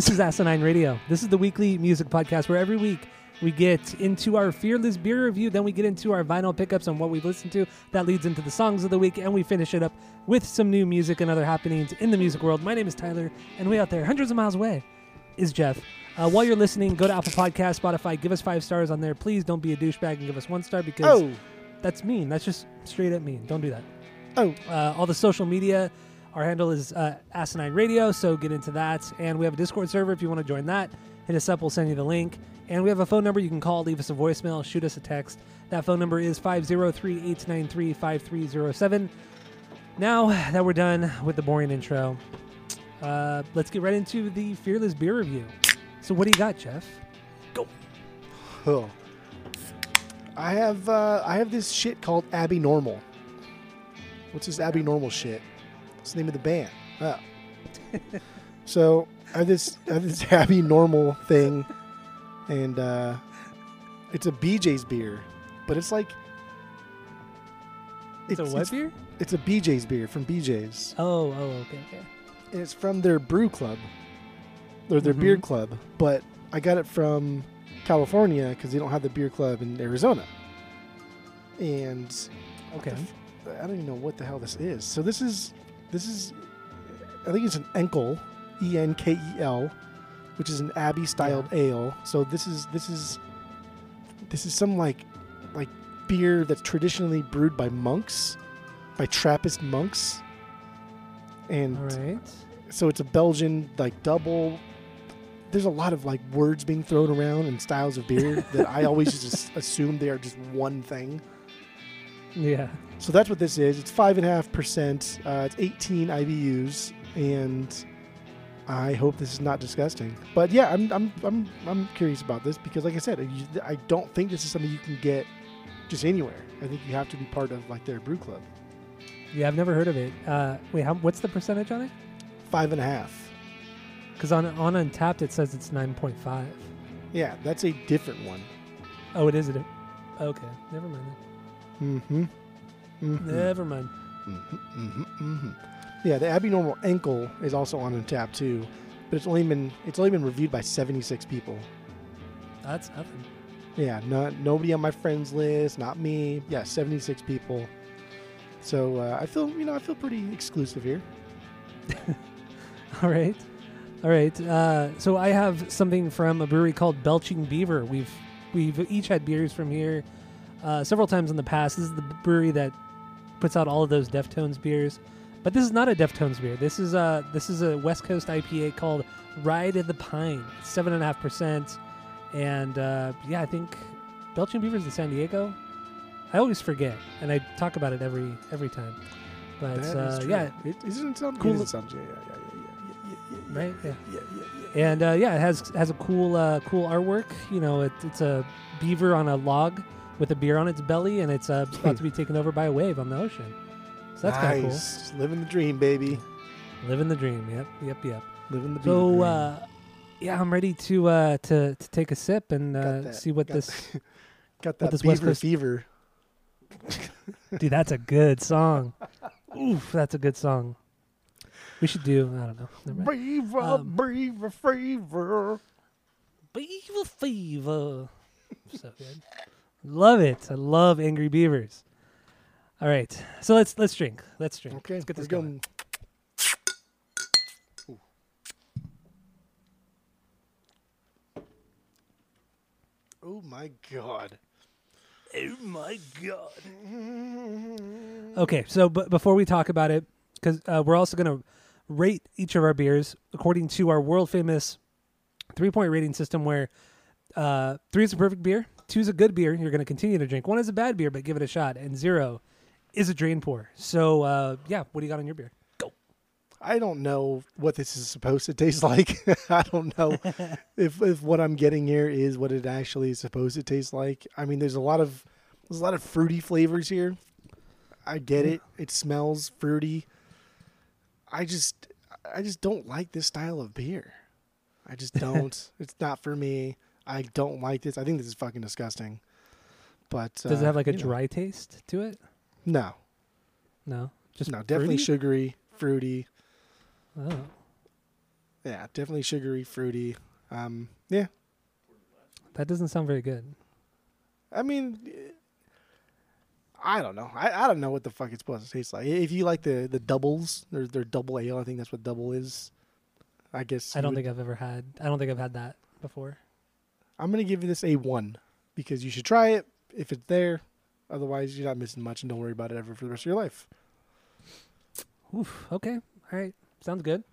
This is Asinine Radio. This is the weekly music podcast where every week we get into our fearless beer review, then we get into our vinyl pickups on what we've listened to. That leads into the songs of the week, and we finish it up with some new music and other happenings in the music world. My name is Tyler, and way out there, hundreds of miles away, is Jeff. Uh, while you're listening, go to Apple Podcast, Spotify, give us five stars on there. Please don't be a douchebag and give us one star because Oh, that's mean. That's just straight up mean. Don't do that. oh, Uh, all the social media. Our handle is uh, Asinine Radio, so get into that. And we have a Discord server if you want to join that. Hit us up, we'll send you the link. And we have a phone number you can call, leave us a voicemail, shoot us a text. That phone number is 503 893 5307. Now that we're done with the boring intro, uh, let's get right into the Fearless Beer Review. So, what do you got, Jeff? Go. oh. I have uh, I have this shit called Abby Normal. What's this Abby Normal shit? What's the name of the band? Oh. so I have this I have this Abby Normal thing, and uh, it's a BJ's beer, but it's like It's, a what beer? It's a BJ's beer from BJ's, Oh, oh, okay, okay. and it's from their brew club, or their beer Mhm. club. But I got it from California because they don't have the beer club in Arizona, and Okay. I don't even know what the hell this is. So this is this is I think it's an Enkel, E N K E L, which is an Abbey styled ale. So this is this is this is some like like beer that's traditionally brewed by monks, by Trappist monks. And right. so it's a Belgian like double. There's a lot of like words being thrown around and styles of beer that I always just assume they are just one thing. Yeah. So that's what this is. It's five and a half percent. Uh, It's 18 IBUs, and I hope this is not disgusting. But yeah, I'm I'm I'm I'm curious about this because, like I said, I- don't think this is something you can get just anywhere. I think you have to be part of like their brew club. Yeah, I've never heard of it. Uh, wait, how, what's the percentage on it? Five and a half. Because on on Untappd it says it's nine point five. Yeah, that's a different one. Oh, it is a. di- Okay, never mind. Mm-hmm. then. Never mind. Mm-hmm, mm-hmm, mm-hmm. Yeah, the abnormal Enkel is also on Untappd too, but it's only been it's only been reviewed by 76 people. That's nothing. Yeah, not nobody on my friends list, not me. Yeah, 76 people. So uh, I feel, you know, I feel pretty exclusive here. All right, all right. Uh, so I have something from a brewery called Belching Beaver. We've we've each had beers from here uh, several times in the past. This is the brewery that puts out all of those Deftones beers, but this is not a Deftones beer. This is a this is a West Coast IPA called Ride of the Pine. Seven and a half percent, and uh, yeah, I think Belching Beavers in San Diego. I always forget, and I talk about it every every time. But is uh, yeah, it, it doesn't sound Cool. It sounds, yeah, yeah, yeah, yeah, yeah, yeah, yeah, right, yeah. yeah, yeah, yeah, yeah. and uh, yeah, it has has a cool uh, cool artwork. You know, it, it's a beaver on a log with a beer on its belly, and it's uh, about to be taken over by a wave on the ocean. So that's kind of nice. Just living the dream, baby. Living the dream. Yep, yep, yep. Living the beaver So dream. uh, yeah, I'm ready to uh, to to take a sip and uh, see what got this. got that this West Coast- fever. Dude, that's a good song. Oof, that's a good song. We should do. I don't know. Beaver, Um, beaver fever. Beaver fever. so good. Love it. I love angry beavers. All right. So let's let's drink. Let's drink. Okay, Let's get this going. Ooh. Oh my god. Oh my god. Okay, so but before we talk about it, because uh, we're also going to rate each of our beers according to our world famous three point rating system, where uh, three is a perfect beer, two is a good beer, you're going to continue to drink. One is a bad beer, but give it a shot, and zero is a drain pour. So uh, yeah, what do you got on your beer? Go. I don't know what this is supposed to taste like. I don't know if if what I'm getting here is what it actually is supposed to taste like. I mean, there's a lot of there's a lot of fruity flavors here. I get it. It smells fruity. I just I just don't like this style of beer. I just don't. it's not for me. I don't like this. I think this is fucking disgusting. But Does uh, it have like a know, dry taste to it? no, No, just no, definitely fruity? sugary, fruity. Oh, Yeah, definitely sugary, fruity. Um, yeah, that doesn't sound very good. I mean, I don't know. I, I don't know what the fuck it's supposed to taste like. If you like the the doubles, they're they're double ale. I think that's what double is. I guess I don't would- think I've ever had. I don't think I've had that before. I'm gonna give you this a one because you should try it if it's there. Otherwise, you're not missing much, and don't worry about it ever for the rest of your life. Oof. Okay. All right. Sounds good.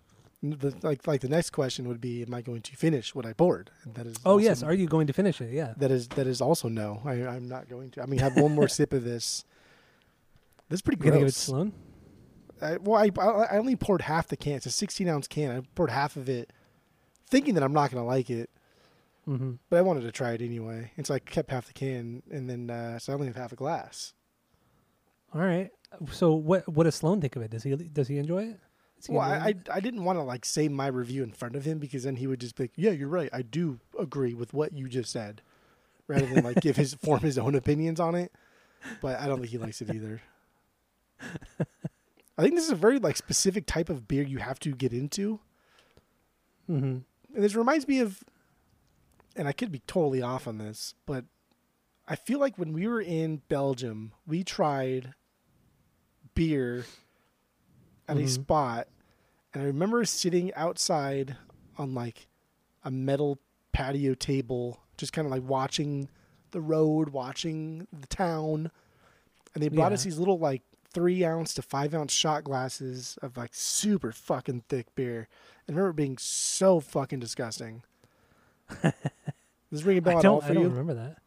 The, like like the next question would be, am I going to finish what I poured? And that is Oh also- yes. Are you going to finish it? Yeah. That is that is also no. I, I'm not going to. I mean, have one more sip of this. This is pretty gonna give it gross. Sloan? I, well, I, I I only poured half the can. It's a 16 ounce can. I poured half of it, thinking that I'm not gonna like it, Mm-hmm. but I wanted to try it anyway, and so I kept half the can, and then uh, so I only have half a glass. All right. So what what does Sloan think of it? Does he does he enjoy it? he Well, I, enjoying I? I didn't want to like say my review in front of him because then he would just be like, "Yeah, you're right. I do agree with what you just said," rather than like give his form his own opinions on it. But I don't think he likes it either. I think this is a very like specific type of beer you have to get into. Mm-hmm. And this reminds me of, and I could be totally off on this, but I feel like when we were in Belgium, we tried beer at a Mhm. spot, and I remember sitting outside on like a metal patio table, just kind of like watching the road, watching the town, and they brought us these little like three ounce to five ounce shot glasses of like super fucking thick beer. And I remember it being so fucking disgusting. Does ring a bell I at all for I don't you? remember that.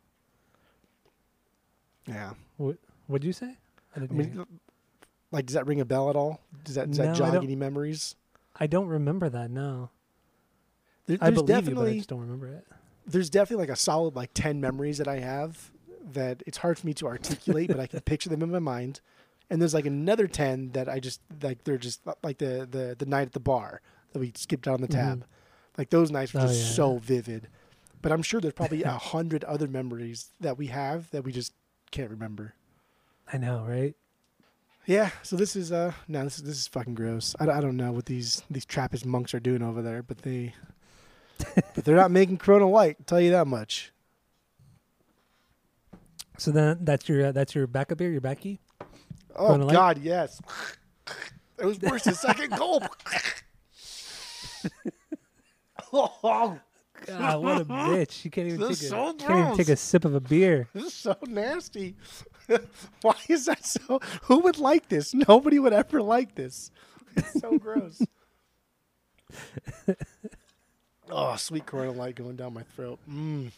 Yeah. What'd you say? I I didn't. hear mean, you. like, does that ring a bell at all? Does that, does No, that jog don't- any memories? I don't remember that. No. There, I there's believe you, but I definitely just don't remember it. there's definitely like a solid like 10 memories that I have that it's hard for me to articulate, but I can picture them in my mind. And there's like another 10 that I just like they're just like the the the night at the bar that we skipped out on the mm-hmm. tab. Like those nights were Oh, just yeah. so vivid. But I'm sure there's probably a hundred other memories that we have that we just can't remember. I know, right? Yeah, so this is uh no, this is this is fucking gross. I, I don't know what these these Trappist monks are doing over there, but they but they're not making Corona White. I'll tell you that much. So then that's your uh, that's your backup beer, your backy. Oh Corona Light? God, yes. It was worse the second gulp. oh, God, what a bitch! You can't even take a so can't even take a sip of a beer. this is so nasty. Why is that so? Who would like this? Nobody would ever like this. It's so gross. oh, sweet Corona Light going down my throat. Mm.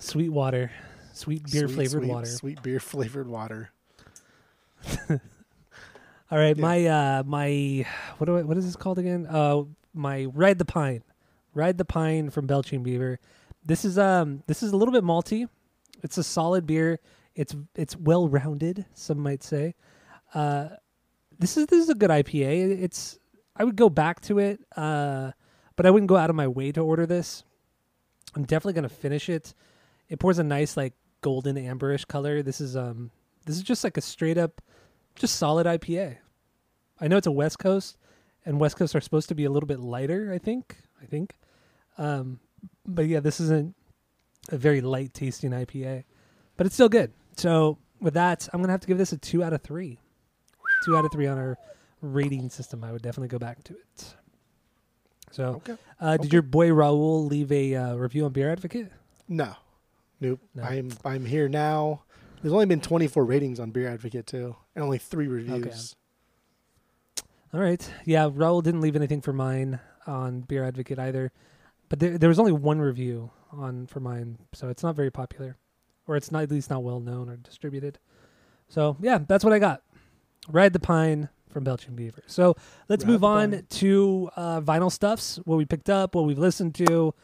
Sweet water, sweet beer Sweet, flavored sweet, water. Sweet beer flavored water. All right, Yeah. my uh my what do I, what is this called again? Uh my Ride the Pine. Ride the Pine from Belching Beaver. This is um this is a little bit malty. It's a solid beer. It's it's well rounded, some might say. Uh this is this is a good IPA. It's I would go back to it, uh but I wouldn't go out of my way to order this. I'm definitely to finish it. It pours a nice like golden amberish color. This is um this is just like a straight up just solid IPA. I know it's a West Coast, and West Coast are supposed to be a little bit lighter. I think. I think. Um, but yeah, this isn't a very light tasting IPA, but it's still good. So with that, I'm gonna have to give this a two out of three. Two out of three on our rating system. I would definitely go back to it. So, Okay. uh, did your boy Raul leave a uh, review on Beer Advocate? No. Nope. No. I'm I'm here now. There's only been 24 ratings on Beer Advocate too, and only three reviews. All right. Yeah, Raul didn't leave anything for mine on Beer Advocate either. But there, there was only one review on for mine, so it's not very popular, or it's not at least not well known or distributed. So yeah, that's what I got. Ride the Pine from Belching Beaver. So let's Ride move on Pine. to uh, vinyl stuffs, what we picked up, what we've listened to,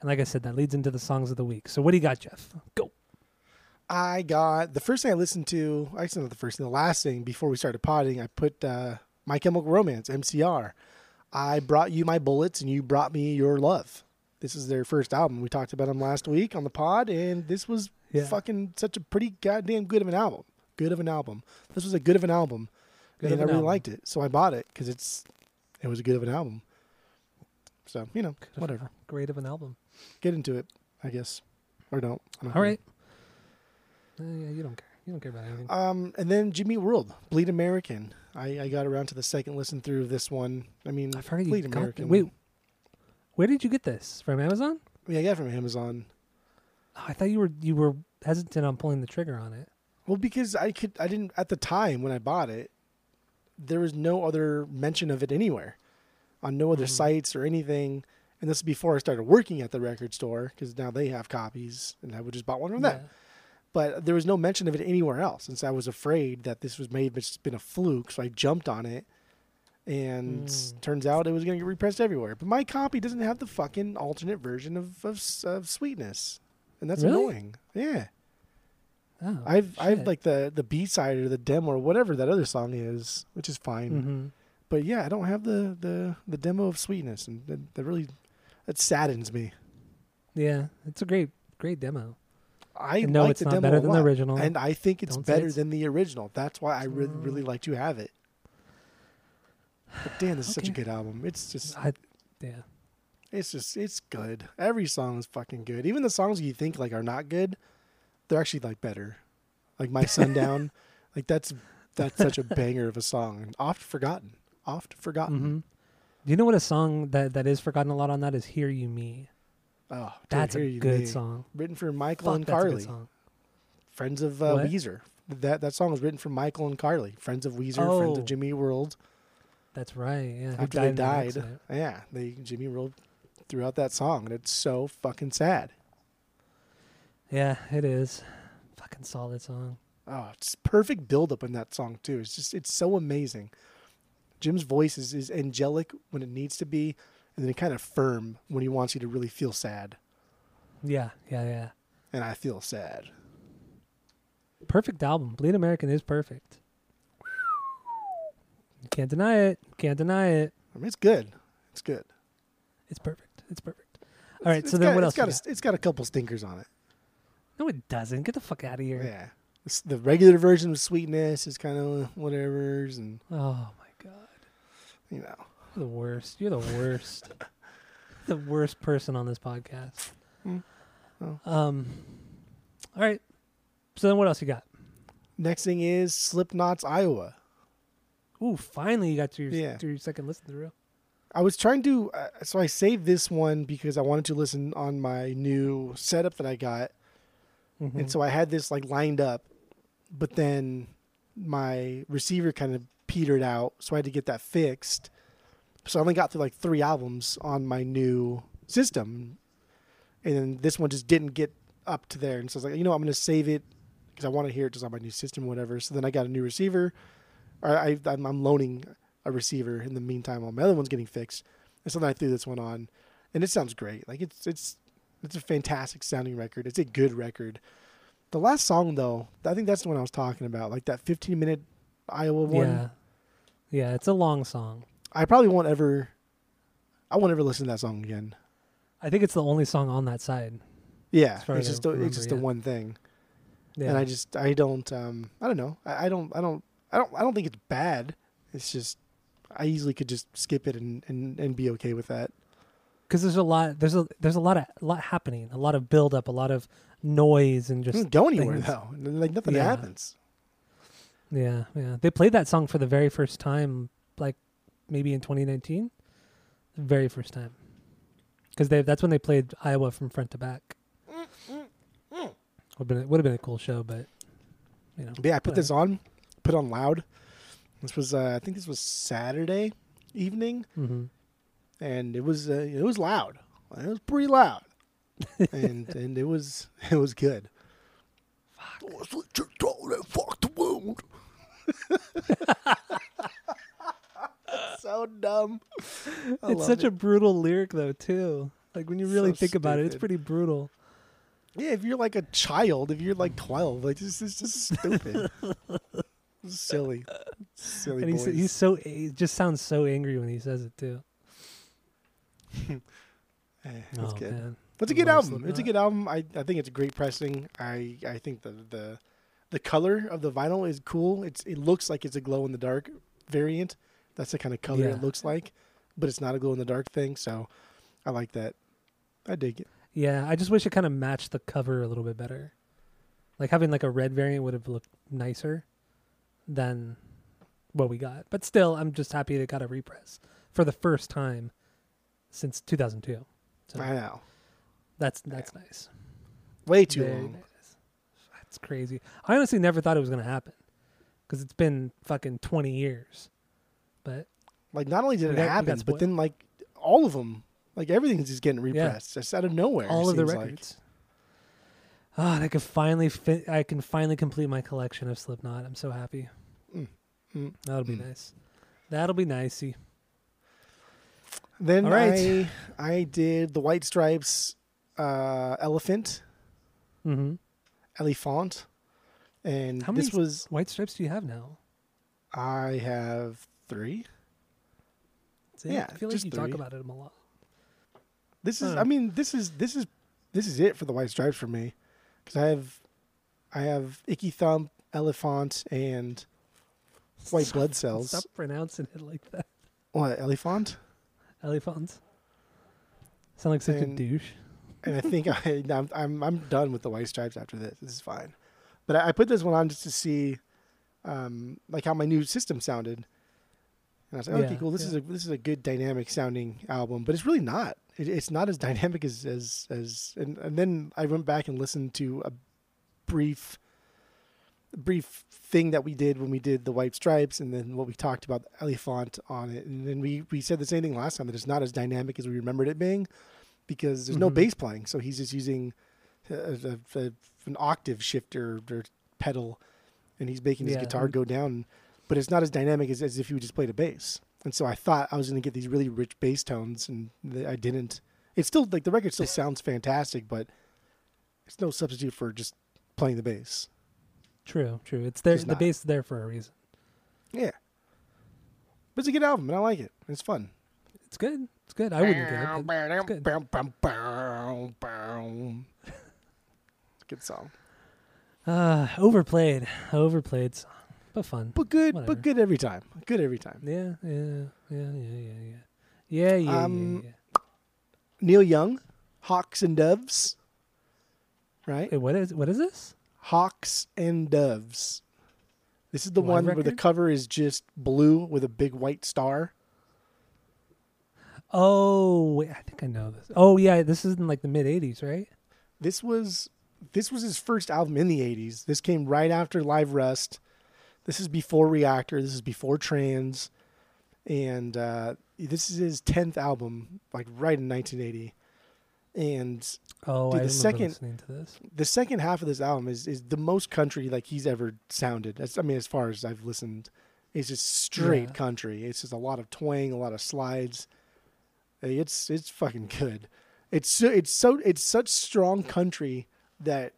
and like I said, that leads into the songs of the week. So what do you got, Jeff? Go. I got the first thing I listened to. Actually, not the first thing. The last thing before we started potting, I put uh, My Chemical Romance (MCR). I brought you my bullets, and you brought me your love. This is their first album. We talked about them last week on the pod, and this was Yeah. fucking such a pretty goddamn good of an album. Good of an album. This was a good of an album, Good and of I really album. liked it. So I bought it because it's it was a good of an album. So you know, whatever. Great of an album. Get into it, I guess, or don't. I don't All know. right. Uh, yeah, you don't care. You don't care about anything. Um, and then Jimmy World, Bleed American. I, I got around to the second listen through of this one. I mean, I've heard Bleed got American. Wait, where did you get this from Amazon? yeah, I got it from Amazon. Oh, I thought you were you were hesitant on pulling the trigger on it. Well, because I could, I didn't at the time when I bought it. There was no other mention of it anywhere, on no other Mhm. sites or anything. And this is before I started working at the record store because now they have copies, and I would just bought one from them. But there was no mention of it anywhere else, and so I was afraid that this was maybe just been a fluke. So I jumped on it, and Mm. turns out it was going to get repressed everywhere. But my copy doesn't have the fucking alternate version of of, of sweetness, and that's Really? annoying. Yeah, Oh, I've I've like the the B side or the demo or whatever that other song is, which is fine. Mhm. But yeah, I don't have the the the demo of sweetness, and that, that really that saddens me. Yeah, it's a great great demo. I And no, like it's not better than the original. and I think it's Don't better it's- than the original. That's why I really really Mm. like to have it. But damn, this is such a good album. It's just I, yeah. it's just it's good. Every song is fucking good. Even the songs you think like are not good, they're actually like better. Like My Sundown, like that's that's such a banger of a song and oft forgotten. Oft forgotten. hmm Do you know what a song that that is forgotten a lot on that is "Hear You Me"? Oh, That's a good Me. song. Written for Michael Fuck, and that's a good Carly, song. friends of uh, Weezer. That that song was written for Michael and Carly, friends of Weezer, friends Oh. of Jimmy World. That's right. Yeah. After they died, accident. yeah, they Jimmy rolled threw out that song, and it's so fucking sad. Yeah, it is. Fucking solid song. Oh, it's perfect buildup in that song too. It's just it's so amazing. Jim's voice is, is angelic when it needs to be, and then kind of firm when he wants you to really feel sad. Yeah, yeah, yeah. And I feel sad. Perfect album. Bleed American is perfect. Can't deny it. Can't deny it. I mean, it's good. It's good. It's perfect. It's perfect. All right. It's so then, got, what it's else? got? you A, it's got a couple stinkers on it. No, it doesn't. Get the fuck out of here. Yeah. It's the regular version of Sweetness is kind of whatever's, and Oh my god. you know. You're the worst. You're the worst. the worst person on this podcast. Mm. Oh. Um. All right. So then, what else you got? Next thing is Slipknot's Iowa. Ooh, finally you got to your, Yeah. to your second listen through. I was trying to, uh, so I saved this one because I wanted to listen on my new setup that I got. Mhm. And so I had this like lined up, but then my receiver kind of petered out, so I had to get that fixed. So I only got through like three albums on my new system, and then this one just didn't get up to there. And so I was like, you know, I'm going to save it because I want to hear it just on my new system, or whatever. So then I got a new receiver, I, I'm, I'm loaning a receiver in the meantime while my other one's getting fixed. And so then I threw this one on, and it sounds great. Like it's it's it's a fantastic sounding record. It's a good record. The last song though, I think that's the one I was talking about, like that 15 minute Iowa one. Yeah. Yeah, it's a long song. I probably won't ever. I won't ever listen to that song again. I think it's the only song on that side. Yeah, it's just a, it's just the one thing, Yeah. and I just I don't um I don't know I, I don't I don't I don't I don't think it's bad. It's just I easily could just skip it and and, and be okay with that. because there's a lot there's a there's a lot of a lot happening, a lot of build up, a lot of noise and just go anywhere things. though. Like nothing Yeah. happens. yeah, yeah. They played that song for the very first time like maybe in 2019. The very first time. Cuz they that's when they played Iowa from front to back. Mm, mm, mm. Would have been would have been a cool show, but you know. Yeah, I put whatever. this on, put on loud. This was uh, I think this was Saturday evening, Mhm. and it was uh, it was loud. It was pretty loud, and and it was it was good. Fuck. Fuck the room. don't. so dumb. I it's such it. a brutal lyric though too. Like when you really So think about it, it's pretty brutal. yeah. If you're like a child, if you're like twelve, like this is just stupid. Silly, silly and he's he's so he just sounds so angry when he says it too. Eh, that's oh good. man. It's a good album. It's a good album. I, I think it's a great pressing. I I think the the the color of the vinyl is cool. It's it looks like it's a glow in the dark variant. That's the kind of color Yeah. it looks like, but it's not a glow in the dark thing. So I like that. I dig it. Yeah, I just wish it kind of matched the cover a little bit better. Like having like a red variant would have looked nicer than what we got. But still, I'm just happy it got a repress for the first time since 2002. So I know. that's that's nice. Way too Very long. nice. That's crazy. I honestly never thought it was gonna happen because it's been fucking 20 years. But Like not only did it got- happen, but then like all of them, like everything's just getting Yeah. repressed just out of nowhere. all of the seems like. Ah, I can finally fi- I can finally complete my collection of Slipknot. I'm so happy. Mm, mm, That'll be mm. nice. That'll be nicey. Then right. I I did the White Stripes, uh, Elephant, Mm-hmm. Elephant, and How this was White stripes do you have now? I have three. Yeah, I feel like you three. talk about it a lot. This is. I mean this is this is this is it for the White Stripes for me, because I have I have Icky Thump, Elephant, and White Blood Cells. Stop pronouncing it like that. What Elephant? Elephants. Sound like such And- a douche. and I think I I'm, I'm I'm done with the White Stripes after this. This is fine, but I, I put this one on just to see, um, like how my new system sounded, and I was like, okay, cool. This yeah. is a this is a good dynamic sounding album, but it's really not. It, it's not as dynamic as as as. And, and then I went back and listened to a brief, brief thing that we did when we did the White Stripes, and then what we talked about the Elephant on it, and then we we said the same thing last time that it's not as dynamic as we remembered it being because there's no Mhm. bass playing, so he's just using a, a, a, an octave shifter or pedal, and he's making his Yeah, guitar go down. But it's not as dynamic as, as if you just played a bass. And so I thought I was going to get these really rich bass tones, and th- I didn't. It's still like the record still sounds fantastic, but it's no substitute for just playing the bass. True, true. It's there. Just The not. bass is there for a reason. Yeah, but it's a good album, and I like it. It's fun. It's good. It's good. I wouldn't get it. it's good. Good song, Uh, overplayed. Overplayed song, but fun. but good, Whatever. but good every time. Good every time. Yeah, yeah, yeah, yeah, yeah, yeah. Yeah, yeah, Um, yeah, yeah. Neil Young, Hawks and Doves, right? Wait, what is what is this? Hawks and Doves. This is the Live one where the cover is just blue with a big white star. Oh, wait, I think I know this. Oh, yeah, this is in like the mid '80s, right? This was this was his first album in the 80s. This came right after Live Rust. This is before Reactor. This is before Trans. And uh, this is his 10th album, like right in 1980. And Oh, Dude, the second- listening to this. the second half of this album is, is the most country like he's ever sounded. That's, I mean, as far as I've listened, it's just straight Yeah. country. It's just a lot of twang, a lot of slides. It's it's fucking good. It's so it's so it's such strong country that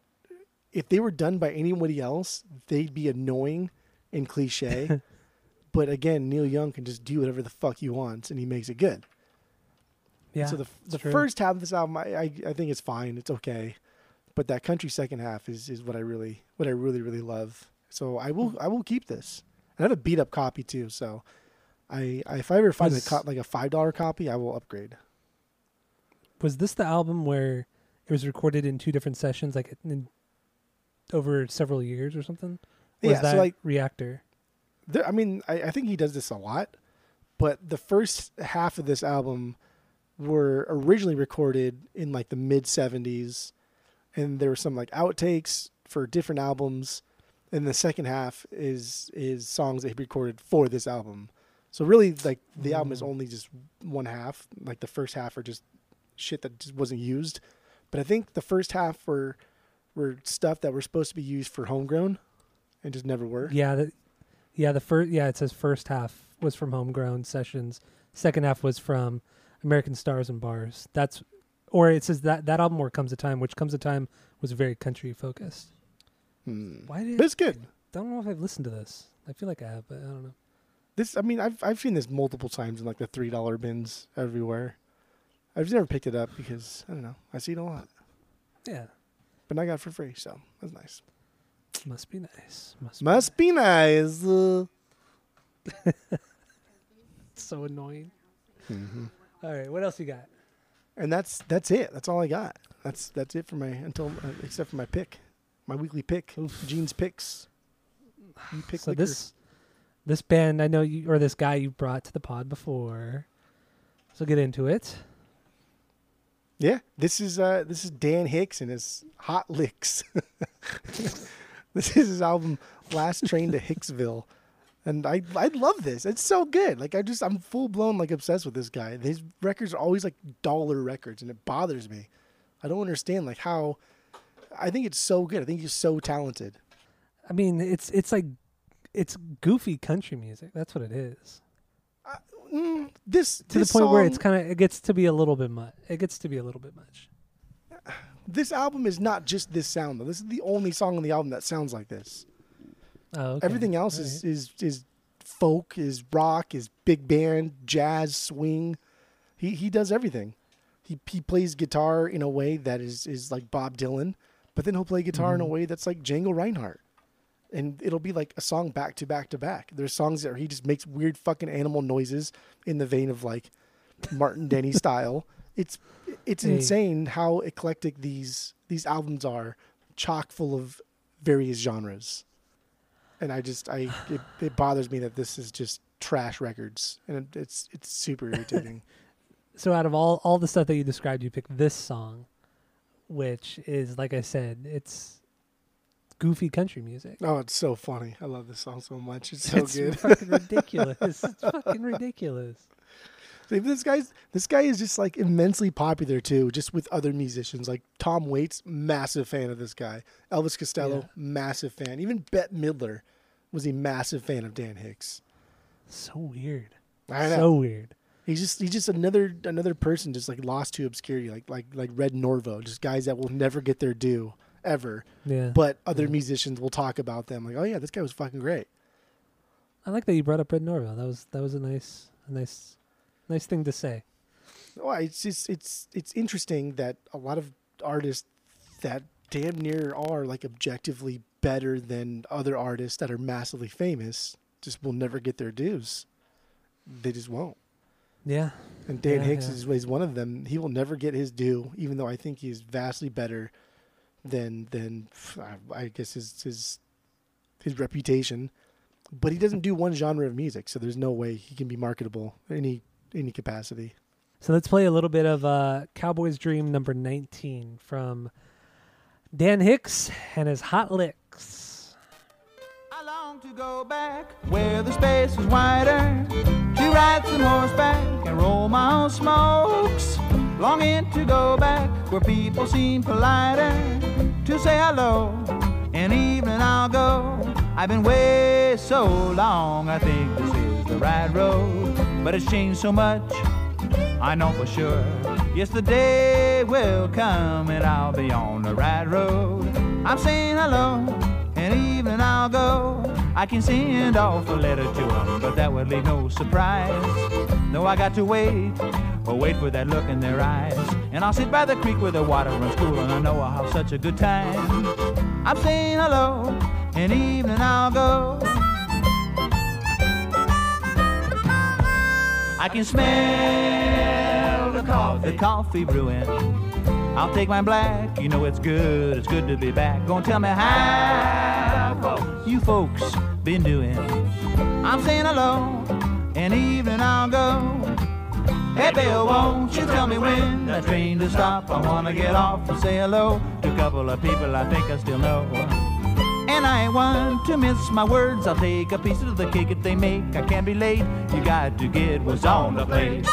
if they were done by anybody else, they'd be annoying and cliche. but again, Neil Young can just do whatever the fuck he wants, and he makes it good. Yeah. So the the true. first half of this album, I, I I think it's fine. It's okay, but that country second half is is what I really what I really really love. So I will hmm. I will keep this. I have a beat up copy too. So I, I if I ever find Was- a co- like a five dollar copy, I will upgrade. was this the album where it was recorded in two different sessions, like in, over several years or something? Or Yeah, that so like Reactor? there, I mean I, I think he does this a lot, but the first half of this album were originally recorded in like the mid seventies, and there were some like outtakes for different albums, and the second half is is songs that he recorded for this album. So really, like the album is Mm. only just one half. Like the first half are just shit that just wasn't used, but I think the first half were were stuff that were supposed to be used for Homegrown, and just never were. Yeah, the, yeah, the first yeah, it says first half was from Homegrown Sessions. Second half was from American Stars and Bars. That's or it says that that album or Comes a Time, which Comes a Time was very country focused. Hmm. Why did it's good. don't know if I've listened to this. I feel like I have, but I don't know. This, I mean, I've I've seen this multiple times in like the three dollar bins everywhere. I've just never picked it up because I don't know. I see it a lot, Yeah, but I got it for free, so that's nice. Must be nice. Must, Must be nice. Be so annoying. All right, what else you got? and that's that's it. That's all I got. That's that's it for my until uh, except for my pick, my weekly pick, Gene's picks. You pick so liquor. this this band I know you or this guy you brought to the pod before. So get into it. Yeah, this is uh this is Dan Hicks and his Hot Licks. this is his album Last Train to Hicksville. And I I love this. It's so good. Like I just I'm full blown like obsessed with this guy. His records are always like dollar records and it bothers me. I don't understand like how I think it's so good. I think he's so talented. I mean, it's it's like it's goofy country music. That's what it is. Mm, this To this the point where it's kind of it gets to be a little bit much. It gets to be a little bit much. This album is not just this sound though. This is the only song on the album that sounds like this. Oh, okay. Everything else is, right. is is folk, is rock, is big band, jazz, swing. He he does everything. He he plays guitar in a way that is is like Bob Dylan, but then he'll play guitar in a Mhm. way that's like Django Reinhardt. And it'll be like a song back to back to back. There's songs that he just makes weird fucking animal noises in the vein of like Martin Denny style. It's it's Hey. insane how eclectic these these albums are, chock full of various genres and I just I it, it bothers me that this is just trash records, and it, it's it's super irritating. So out of all all the stuff that you described, you picked this song, which is like I said, it's goofy country music. oh, it's so funny. I love this song so much. It's so good. it's good. fucking ridiculous. it's fucking ridiculous. This guy's this guy is just like immensely popular too, just with other musicians. Like Tom Waits, massive fan of this guy. Elvis Costello, Yeah. massive fan. Even Bette Midler was a massive fan of Dan Hicks. So weird. I know. So weird. He's just he's just another another person just like lost to obscurity, like like like Red Norvo, just guys that will never get their due ever. Yeah. But other Yeah. musicians will talk about them like, oh yeah, this guy was fucking great. I like that you brought up Red Norvo. That was that was a nice a nice nice thing to say. Well, it's just it's it's interesting that a lot of artists that damn near are like objectively better than other artists that are massively famous just will never get their dues. They just won't. Yeah. And Dan Yeah, Hicks yeah. is, is one of them. He will never get his due, even though I think he's vastly better than than I- guess his his his reputation. But he doesn't do one genre of music, so there's no way he can be marketable in any any capacity. So let's play a little bit of uh, Cowboy's Dream number 19 from Dan Hicks and his Hot Licks. I long to go back where the space is wider to ride some horseback and roll my own smokes. Longing to go back where people seem politer to say hello. And evening I'll go. I've been way so long, I think this is the right road. But it's changed so much, I know for sure. Yes, the day will come and I'll be on the right road. I'm saying hello, and evening I'll go. I can send off a letter to them, but that would leave no surprise. No, I got to wait, or wait for that look in their eyes. And I'll sit by the creek where the water runs cool, and I know I'll have such a good time. I'm saying hello, and evening I'll go. I can smell the coffee, the coffee brewing. I'll take my black, you know it's good, it's good to be back. Gonna tell me how you folks been doing. I'm saying hello, and evening I'll go. Hey Bill, won't you tell me when that train to stop? I wanna get off and say hello to a couple of people I think I still know. And I one to miss my words. I'll take a piece of the cake if they make. I can't be late. You got to get what's on the plate.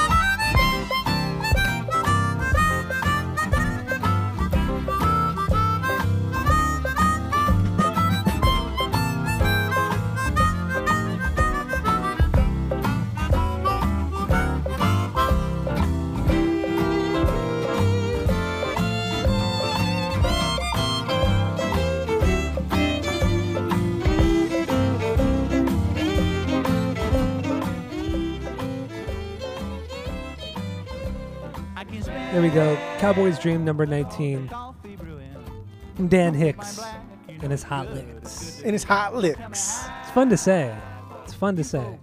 We go. Cowboy's Dream number 19. Coffee. Dan Hicks and his hot licks. And his hot licks. It's fun to say. It's fun to say.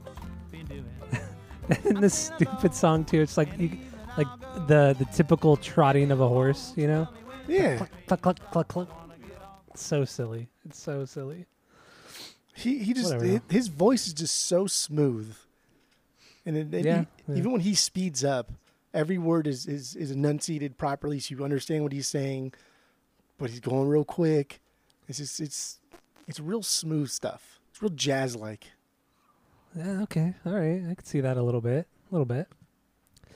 and this stupid song too. It's like you, like the the typical trotting of a horse. You know, Yeah. cluck cluck cluck cluck. It's so silly. It's so silly. He he just Whatever, his, his voice is just so smooth, and it, it- Yeah, he- yeah. even when he speeds up, every word is, is is enunciated properly, so you understand what he's saying. But he's going real quick. It's just it's it's real smooth stuff. It's real jazz like. Yeah. Okay. All right. I could see that a little bit. A little bit.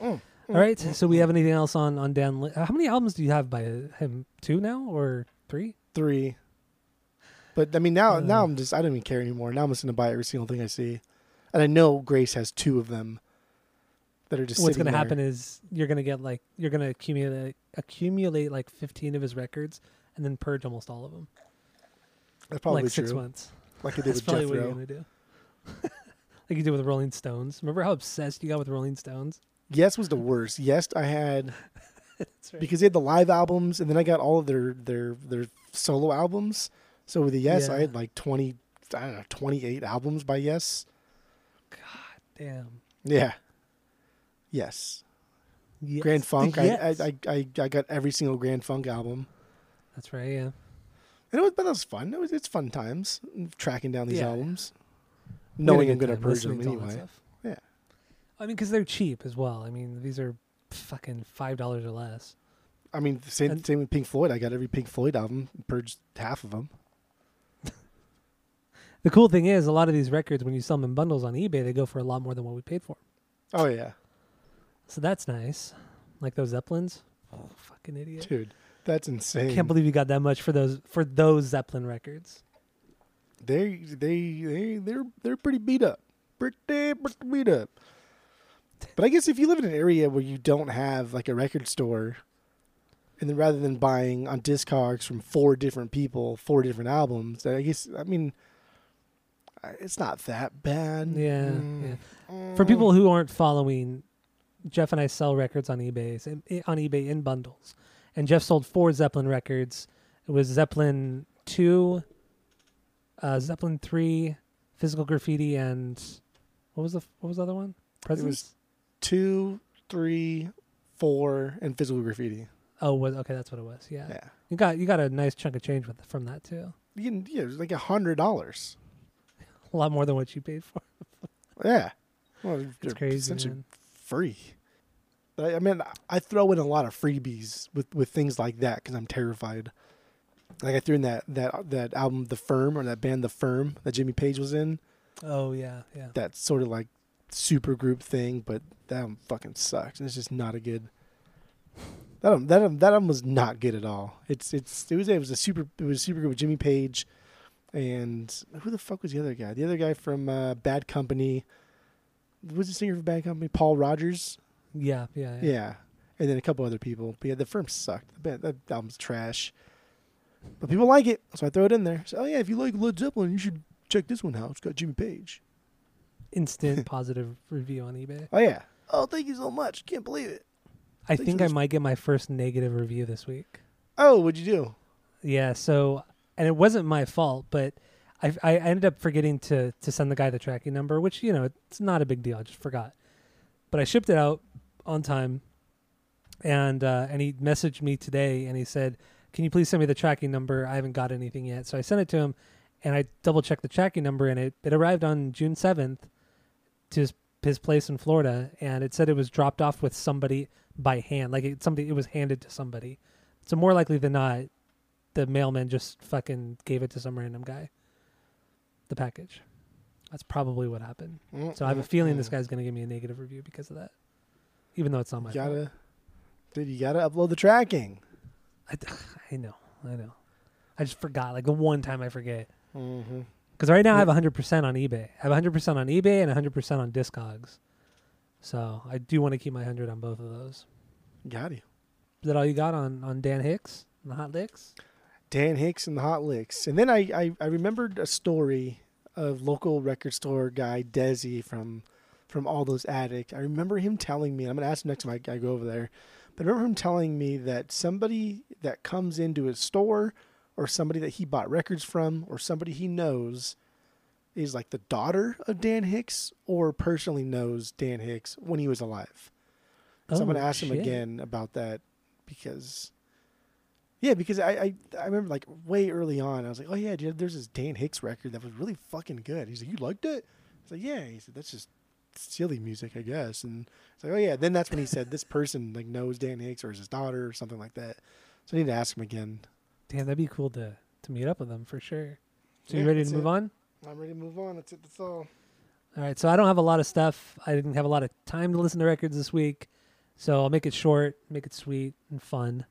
Mm, All right. So we have anything else on on Dan? Li- How many albums do you have by him? Two now or three? Three. But I mean now now Uh. I'm just I don't even care anymore. Now I'm just gonna buy every single thing I see, and I know Grace has two of them. That are just What's going to happen is you're going to get like you're going to accumulate accumulate like 15 of his records and then purge almost all of them. That's probably like six true. months. Like I did That's with probably what you're going to do. like you did with Rolling Stones. Remember how obsessed you got with Rolling Stones? Yes was the worst. Yes, I had That's right. because they had the live albums, and then I got all of their their their solo albums. So with the Yes, I had like twenty, I don't know, twenty eight albums by Yes. God damn. Yeah. Yes. Yes. Grand Funk. Yes. I, I I I got every single Grand Funk album, That's right. Yeah. and it was but it was fun. It was it's fun times tracking down these Yeah. albums, knowing I'm gonna purge them listening to all that anyway. Yeah. I mean, because they're cheap as well. I mean, these are fucking five dollars or less. I mean, same And- same with Pink Floyd. I got every Pink Floyd album, purged half of them. The cool thing is, a lot of these records, when you sell them in bundles on eBay, they go for a lot more than what we paid for. Oh yeah, So that's nice. Like those Zeppelins. Oh, fucking idiot. dude, that's insane. I Can't believe you got that much for those for those Zeppelin records. they they they they're they're pretty beat up, pretty pretty beat up. But I guess if you live in an area where you don't have like a record store, and then rather than buying on Discogs from four different people, four different albums, I guess I mean, it's not that bad. Yeah, Mm, yeah. For people who aren't following, Jeff and I sell records on eBay on eBay in bundles, and Jeff sold four Zeppelin records. It was Zeppelin two, uh, Zeppelin three, Physical Graffiti, and what was the what was the other one? Presence. two, three, four, and physical graffiti. oh, was okay. That's what it was. Yeah. Yeah, you got you got a nice chunk of change with from that too. you can, yeah, it was like a hundred dollars. A lot more than what you paid for. Yeah, well, It's crazy, essentially man. Free. But I, I mean, I throw in a lot of freebies with, with things like that because I'm terrified. Like I threw in that that that album, The Firm, or that band, The Firm, that Jimmy Page was in. Oh yeah, yeah. That sort of like super group thing, but that album fucking sucks. And it's just not a good. That album, that album, that album was not good at all. It's it's it was it was a super it was a super group with Jimmy Page, and who the fuck was the other guy? The other guy from uh, Bad Company. Was the singer for Bad Company? Paul Rodgers. Yeah, yeah, yeah. Yeah, and then a couple other people. But yeah, the firm sucked. The band, that album's trash. But people like it, so I throw it in there. So, oh yeah, if you like Led Zeppelin, you should check this one out. It's got Jimmy Page. Instant positive review on eBay. Oh yeah. Oh, thank you so much. Can't believe it. I Thanks think I might get my first negative review this week. Oh, what'd you do? Yeah, so and it wasn't my fault, but I I ended up forgetting to to send the guy the tracking number, which you know it's not a big deal. I just forgot, but I shipped it out on time, and uh, and he messaged me today and he said, "Can you please send me the tracking number? I haven't got anything yet." So I sent it to him, and I double checked the tracking number, and it it arrived on June seventh to his his place in Florida, and it said it was dropped off with somebody by hand, like it, somebody it was handed to somebody. So more likely than not, the mailman just fucking gave it to some random guy. The package. That's probably what happened. So I have a feeling this guy's gonna give me a negative review because of that, even though it's not my You fault. gotta, dude. You gotta upload the tracking. I, I know, I know. I just forgot. Like the one time I forget. Mm-hmm. Because right now I have 100% on eBay. I have 100% on eBay and 100% on Discogs. So I do want to keep my 100 on both of those. Got you. Is that all you got on, on Dan Hicks and the Hot Licks? Dan Hicks and the Hot Licks. And then I, I, I remembered a story of local record store guy Desi from from All Those Addict. I remember him telling me, I'm gonna ask him next time I, I go over there, But I remember him telling me that somebody that comes into his store or somebody that he bought records from or somebody he knows is like the daughter of Dan Hicks or personally knows Dan Hicks when he was alive. So I'm Oh, gonna ask him again about that because yeah, because I, I I remember like way early on I was like, Oh yeah, dude, there's this Dan Hicks record that was really fucking good. He's like, You liked it? I was like, Yeah. He said, That's just silly music, I guess. And it's like, Oh yeah. Then that's when he said this person like knows Dan Hicks or is his daughter or something like that. So I need to ask him again. Damn, that'd be cool to to meet up with them for sure. So you ready to move it. on? I'm ready to move on. That's it. That's all. All right, so I don't have a lot of stuff. I didn't have a lot of time to listen to records this week, so I'll make it short, make it sweet and fun.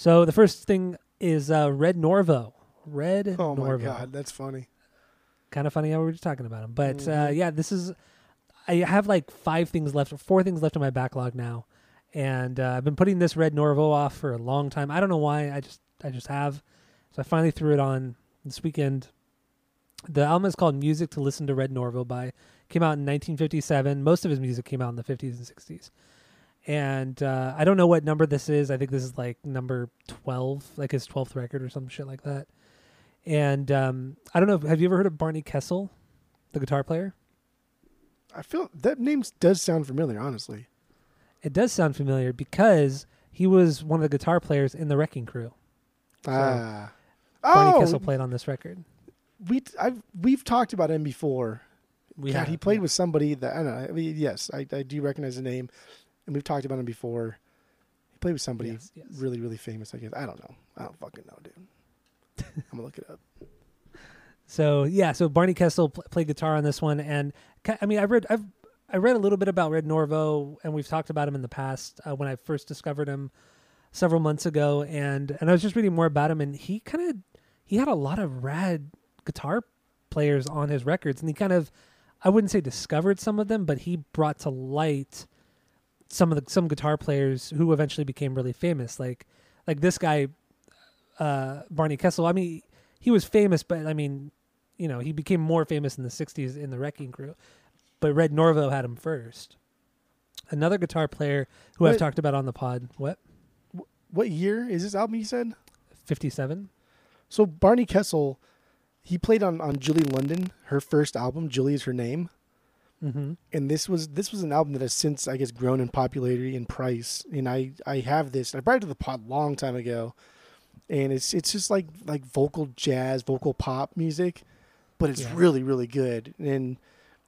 So the first thing is uh, Red Norvo. Red Oh my god, that's funny. Kind of funny how we were just talking about him, but uh, Mhm. yeah, this is. I have like five things left, four things left in my backlog now, and uh, I've been putting this Red Norvo off for a long time. I don't know why. I just I just have. So I finally threw it on this weekend. The album is called Music to Listen to Red Norvo by came out in 1957. Most of his music came out in the 50s and 60s. And uh, I don't know what number this is. I think this is like number 12, like his 12th record or some shit like that. And um, I don't know. Have you ever heard of Barney Kessel, the guitar player? I feel that name does sound familiar, honestly. It does sound familiar because he was one of the guitar players in the Wrecking Crew. ah. Barney oh, Kessel played on this record. we I've we've talked about him before. We God, have, he played yeah. with somebody that I don't know. I mean, yes, I, I do recognize the name, and we've talked about him before. He played with somebody Yes, yes. really, really famous. I guess I don't know. I don't fucking know, dude. I'm gonna look it up. So yeah, so Barney Kessel pl- played guitar on this one, and I mean, I read I've I read a little bit about Red Norvo, and we've talked about him in the past uh, when I first discovered him several months ago, and and I was just reading more about him, and he kind of he had a lot of rad guitar players on his records, and he kind of I wouldn't say discovered some of them, but he brought to light some of the some guitar players who eventually became really famous, like like this guy, uh, Barney Kessel. I mean, he was famous, but I mean, you know, he became more famous in the '60s in the Wrecking Crew. But Red Norvo had him first. Another guitar player who I've talked about on the pod. What? What year is this album? You said. Fifty-seven. So Barney Kessel, he played on on Julie London, her first album. Julie is her name. Mm-hmm. and this was this was an album that has since I guess grown in popularity and price. And I I have this. I brought it to the pod a long time ago, and it's it's just like like vocal jazz, vocal pop music, but it's Yeah. really really good. And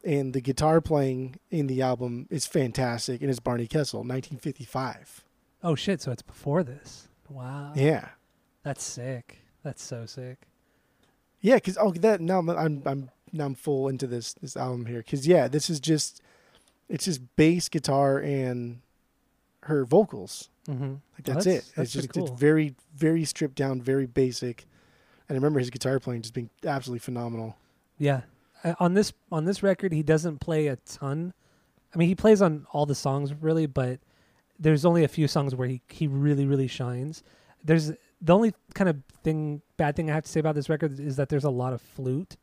and the guitar playing in the album is fantastic. And it's Barney Kessel, 1955. Oh shit! So it's before this. Wow. Yeah, That's sick. That's so sick. yeah. Because oh that now I'm I'm I'm now I'm full into this this album here. Because yeah, this is just it's just bass guitar and her vocals. Mm-hmm. Like that's, that's- it. that's it's just cool. it's very very stripped down, very basic. And I remember his guitar playing just being absolutely phenomenal. Yeah. Uh, on this on this record, he doesn't play a ton. I mean, he plays on all the songs really, but there's only a few songs where he he really really shines. There's the only kind of thing bad thing I have to say about this record is that there's a lot of flute,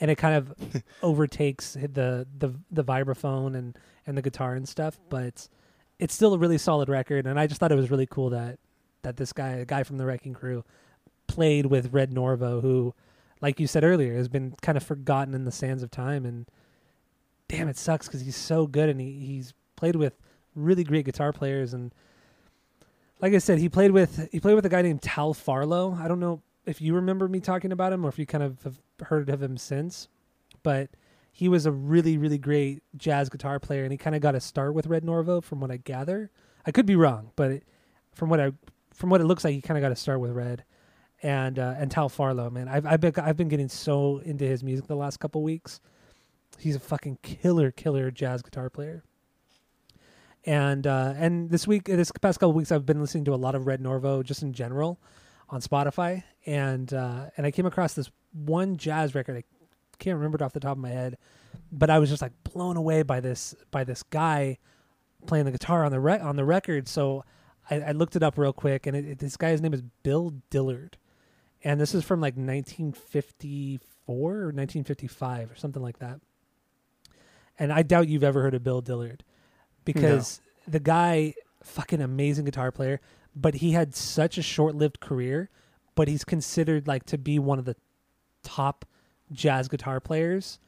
and it kind of overtakes the the the vibraphone and and the guitar and stuff. But it's still a really solid record, and I just thought it was really cool that that this guy, a guy from the Wrecking Crew, played with Red Norvo, who like you said earlier, has been kind of forgotten in the sands of time. And damn, it sucks because he's so good and he, he's played with really great guitar players. And like I said, he played with he played with a guy named Tal Farlow. I don't know if you remember me talking about him or if you kind of have heard of him since, but he was a really really great jazz guitar player, and he kind of got a start with Red Norvo, from what I gather. I could be wrong, but it, from what I from what it looks like, he kind of got a start with Red and uh, and Tal Farlow, man. I've I've been I've been getting so into his music the last couple weeks. He's a fucking killer, killer jazz guitar player. And uh, and this week, this past couple weeks, I've been listening to a lot of Red Norvo just in general on Spotify, and uh, and I came across this one jazz record. I can't remember it off the top of my head, but I was just like blown away by this by this guy playing the guitar on the rec- on the record. So I, I looked it up real quick, and it, it- this guy's name is Bill Dillard, and this is from like 1954 or 1955 or something like that. And I doubt you've ever heard of Bill Dillard, because the guy fucking amazing guitar player, but he had such a short-lived career, but he's considered like to be one of the top jazz guitar players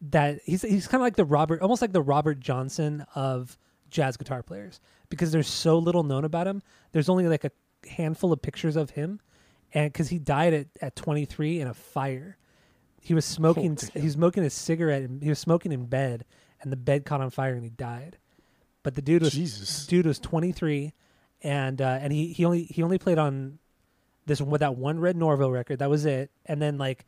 that he's he's kind of like the Robert almost like the Robert Johnson of jazz guitar players because there's so little known about him. There's only like a handful of pictures of him and cuz he died at at 23 in a fire. He was smoking he was smoking a cigarette and he was smoking in bed and the bed caught on fire and he died. But the dude was Jesus. dude was 23 and uh and he he only he only played on this with that one Red Norvo record. That was it. And then like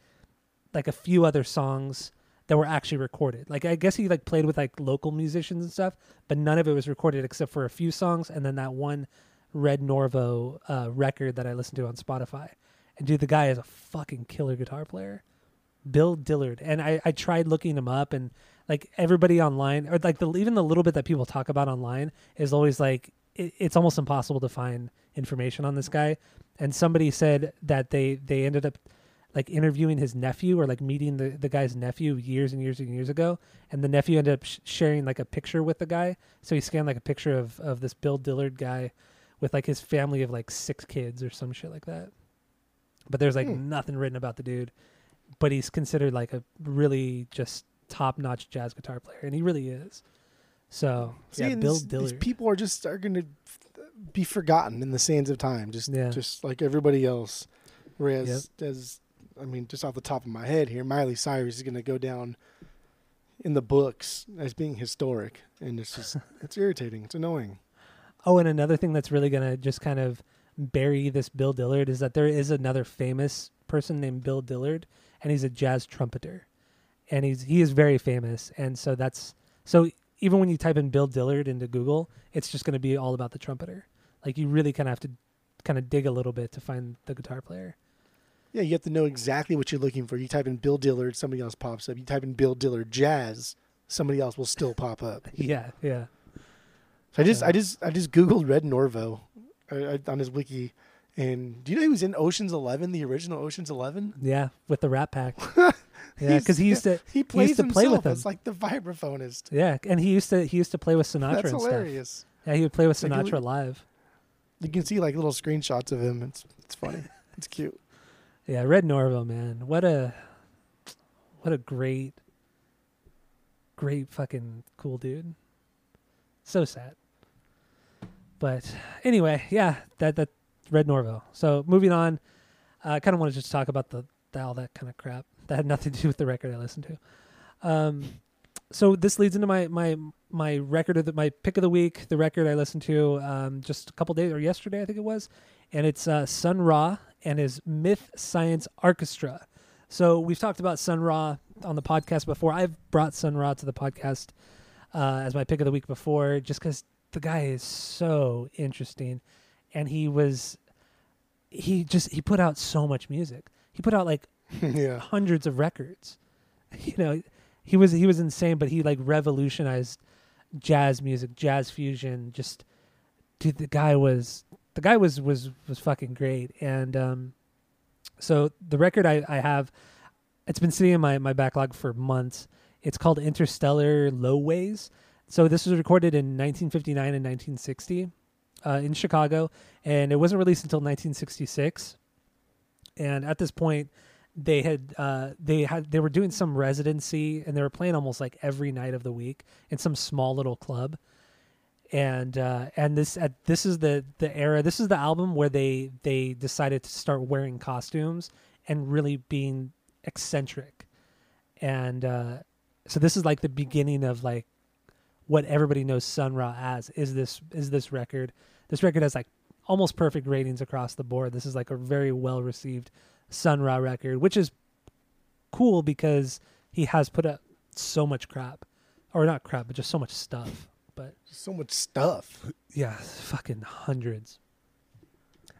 like a few other songs that were actually recorded. Like I guess he like played with like local musicians and stuff, but none of it was recorded except for a few songs and then that one Red Norvo uh, record that I listened to on Spotify. And dude, the guy is a fucking killer guitar player. Bill Dillard. And I, I tried looking him up and like everybody online or like the even the little bit that people talk about online is always like it, it's almost impossible to find information on this guy. And somebody said that they they ended up like interviewing his nephew or like meeting the, the guy's nephew years and years and years ago. And the nephew ended up sh- sharing like a picture with the guy. So he scanned like a picture of of this bill dillard guy with like his family of like six kids or some shit like that. But there's like Hmm. nothing written about the dude. But he's considered like a really just top-notch jazz guitar player. And he really is so See, yeah bill this- dillard people are just are going to be forgotten in the sands of time, just Yeah. just like everybody else. Whereas, as I mean, just off the top of my head here, Miley Cyrus is going to go down in the books as being historic, and it's just it's irritating. It's annoying. Oh, and another thing that's really gonna just kind of bury this Bill Dillard is that there is another famous person named Bill Dillard, and he's a jazz trumpeter, and he's he is very famous, and so that's so even when you type in Bill Dillard into Google, it's just gonna be all about the trumpeter. Like you really kind of have to kind of dig a little bit to find the guitar player. Yeah, you have to know exactly what you're looking for. You type in Bill Dillard, somebody else pops up. You type in Bill Dillard jazz, somebody else will still pop up. Yeah, yeah. So I just, Yeah. I just, I just googled Red Norvo uh, uh, on his wiki, and do you know he was in Ocean's Eleven, the original Ocean's Eleven? Yeah, with the Rat Pack. Yeah, because he used to He plays to play with as like the vibraphonist. Yeah, and he used to he used to play with Sinatra That's and stuff. hilarious. Yeah, he would play with Sinatra would- live. You can see like little screenshots of him. It's it's funny. it's cute. Yeah, Red Norvo, man. What a what a great great fucking cool dude. So sad. But anyway, yeah, that that Red Norvo. So moving on, I kind of want to just talk about the all that kind of crap that had nothing to do with the record I listened to. Um, so this leads into my my my record of the, my pick of the week, the record I listened to um, just a couple days or yesterday I think it was, and it's uh, Sun Ra and his Myth Science Orchestra. So we've talked about Sun Ra on the podcast before. I've brought Sun Ra to the podcast uh, as my pick of the week before, just because the guy is so interesting, and he was he just he put out so much music. He put out like yeah. hundreds of records. You know, he was he was insane, but he like revolutionized jazz music, jazz fusion. Just dude, the guy was the guy was was was fucking great. And um, so the record I I have, it's been sitting in my my backlog for months. It's called Interstellar Low Ways. So this was recorded in 1959 and 1960 uh, in Chicago, and it wasn't released until 1966. And at this point, they had uh, they had they were doing some residency, and they were playing almost like every night of the week in some small little club. And uh, and this at this is the the era. This is the album where they they decided to start wearing costumes and really being eccentric. And uh, so this is like the beginning of like what everybody knows Sun Ra as is this is this record. This record has like almost perfect ratings across the board. This is like a very well received Sun Ra record, which is cool because he has put up so much crap, or not crap, but just so much stuff. But So much stuff. yeah, fucking hundreds.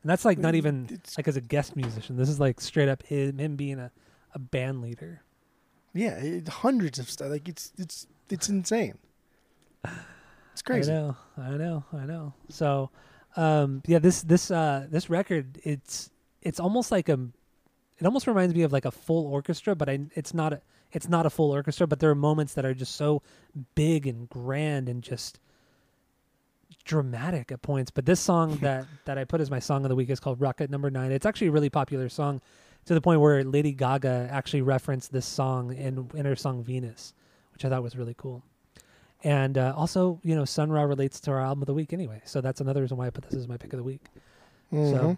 And that's like not even It's- like as a guest musician. This is like straight up him, him being a, a band leader. Yeah, it, hundreds of stuff. Like it's it's it's insane. It's crazy. I know, I know, I know. So, um, yeah, this this uh this record, it's it's almost like a, it almost reminds me of like a full orchestra, but I it's not a it's not a full orchestra, but there are moments that are just so big and grand and just dramatic at points. But this song that that I put as my song of the week is called Rocket Number Nine. It's actually a really popular song to the point where Lady Gaga actually referenced this song in in her song Venus, which I thought was really cool. And uh, also, you know, Sun Ra relates to our album of the week anyway, so that's another reason why I put this as my pick of the week. Mhm. So,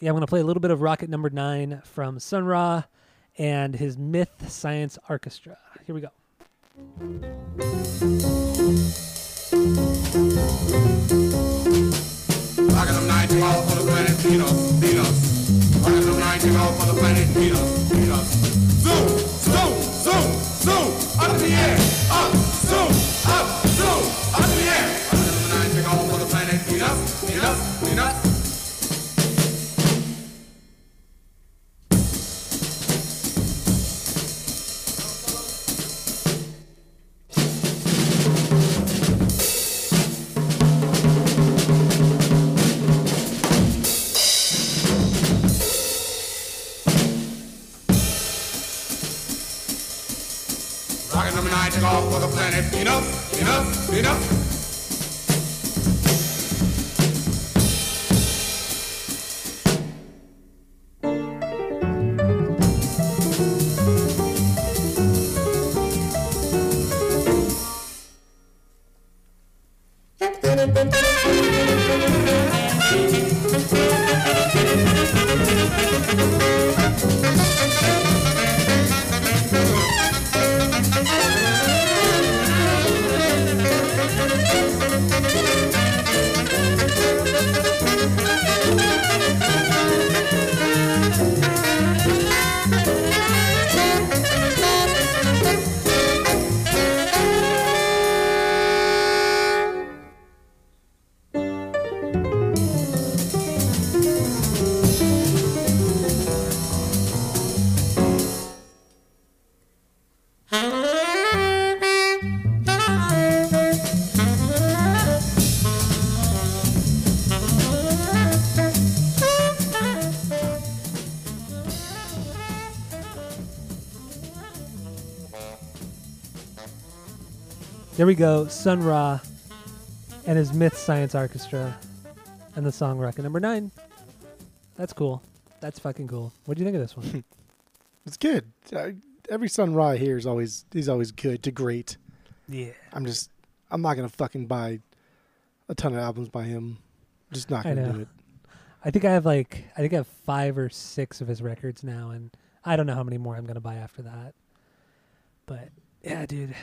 yeah, I'm going to play a little bit of Rocket Number Nine from Sun Ra and his Myth Science Orchestra. Here we go. Rocket them 19 off for the planet Venus, Venus. Rocket them 19 off for the planet Venus, Venus. Zoom, zoom, zoom, zoom, up in the air, up, for enough, planet Venus, There we go. Sun Ra and his Myth Science Orchestra and the song Rocket Number Nine. That's cool. That's fucking cool. What do you think of this one? It's good. Uh, every Sun Ra here is always he's always good to great. yeah. I'm just I'm not gonna fucking buy a ton of albums by him. just not gonna do it. I think I have like I think I have five or six of his records now, and I don't know how many more I'm gonna buy after that. But yeah, dude,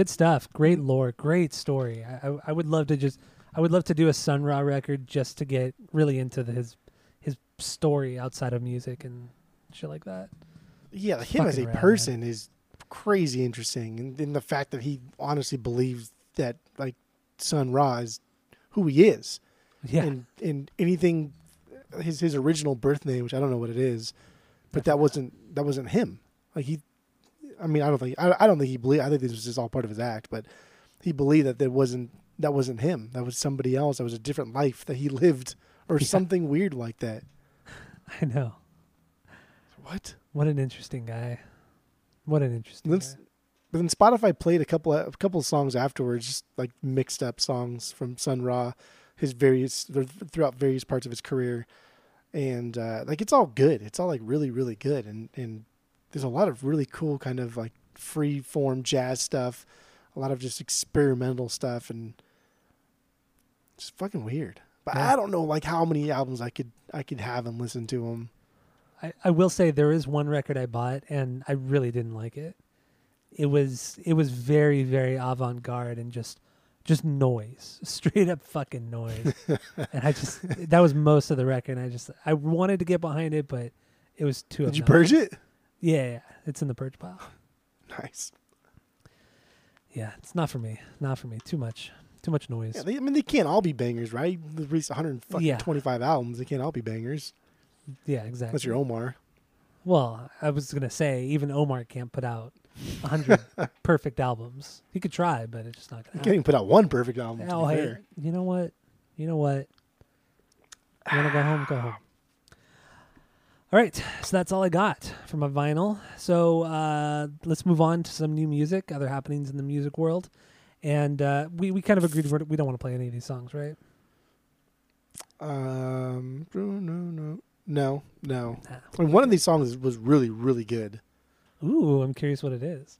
good stuff. Great lore, great story. I, I I would love to just I would love to do a Sun Ra record just to get really into the, his his story outside of music and shit like that. Yeah, like him as a rad, man. person is crazy interesting, and, and the fact that he honestly believes that like Sun Ra is who he is, Yeah, and and anything his his original birth name, which I don't know what it is, but that wasn't that wasn't him. Like he, I mean, I don't think I, I don't think he believed. I think this was just all part of his act, but he believed that there wasn't that wasn't him. That was somebody else. That was a different life that he lived, or Yeah. something weird like that. I know. What? What an interesting guy. What an interesting guy. But then Spotify played a couple of, a couple of songs afterwards, just like mixed up songs from Sun Ra, his various throughout various parts of his career, and uh, like it's all good. It's all like really really good, and and there's a lot of really cool kind of like free form jazz stuff, a lot of just experimental stuff, and just fucking weird. But Yeah. I don't know like how many albums I could I could have and listen to them. I, I will say there is one record I bought and I really didn't like it. It was it was very very avant garde and just just noise, straight up fucking noise. and I just that was most of the record. And I just I wanted to get behind it, but it was too. Did you purge it? Yeah, yeah, it's in the purge pile. Nice. Yeah, it's not for me. Not for me. Too much. Too much noise. Yeah, they, I mean, they can't all be bangers, right? They released 125 Yeah. albums. They can't all be bangers. yeah, exactly. Unless you're Omar. Well, I was gonna say even Omar can't put out a hundred perfect albums. He could try, but it's just not gonna He happen. can't even put out one perfect album. Oh, hey, you know what? You know what? You want to go home? Go home. All right, so that's all I got for my vinyl. So uh, let's move on to some new music, other happenings in the music world, And uh, we we kind of agreed we're, we don't want to play any of these songs, right? Um, no, no, no, no. I mean, one of these songs was really, really good. Ooh, I'm curious what it is.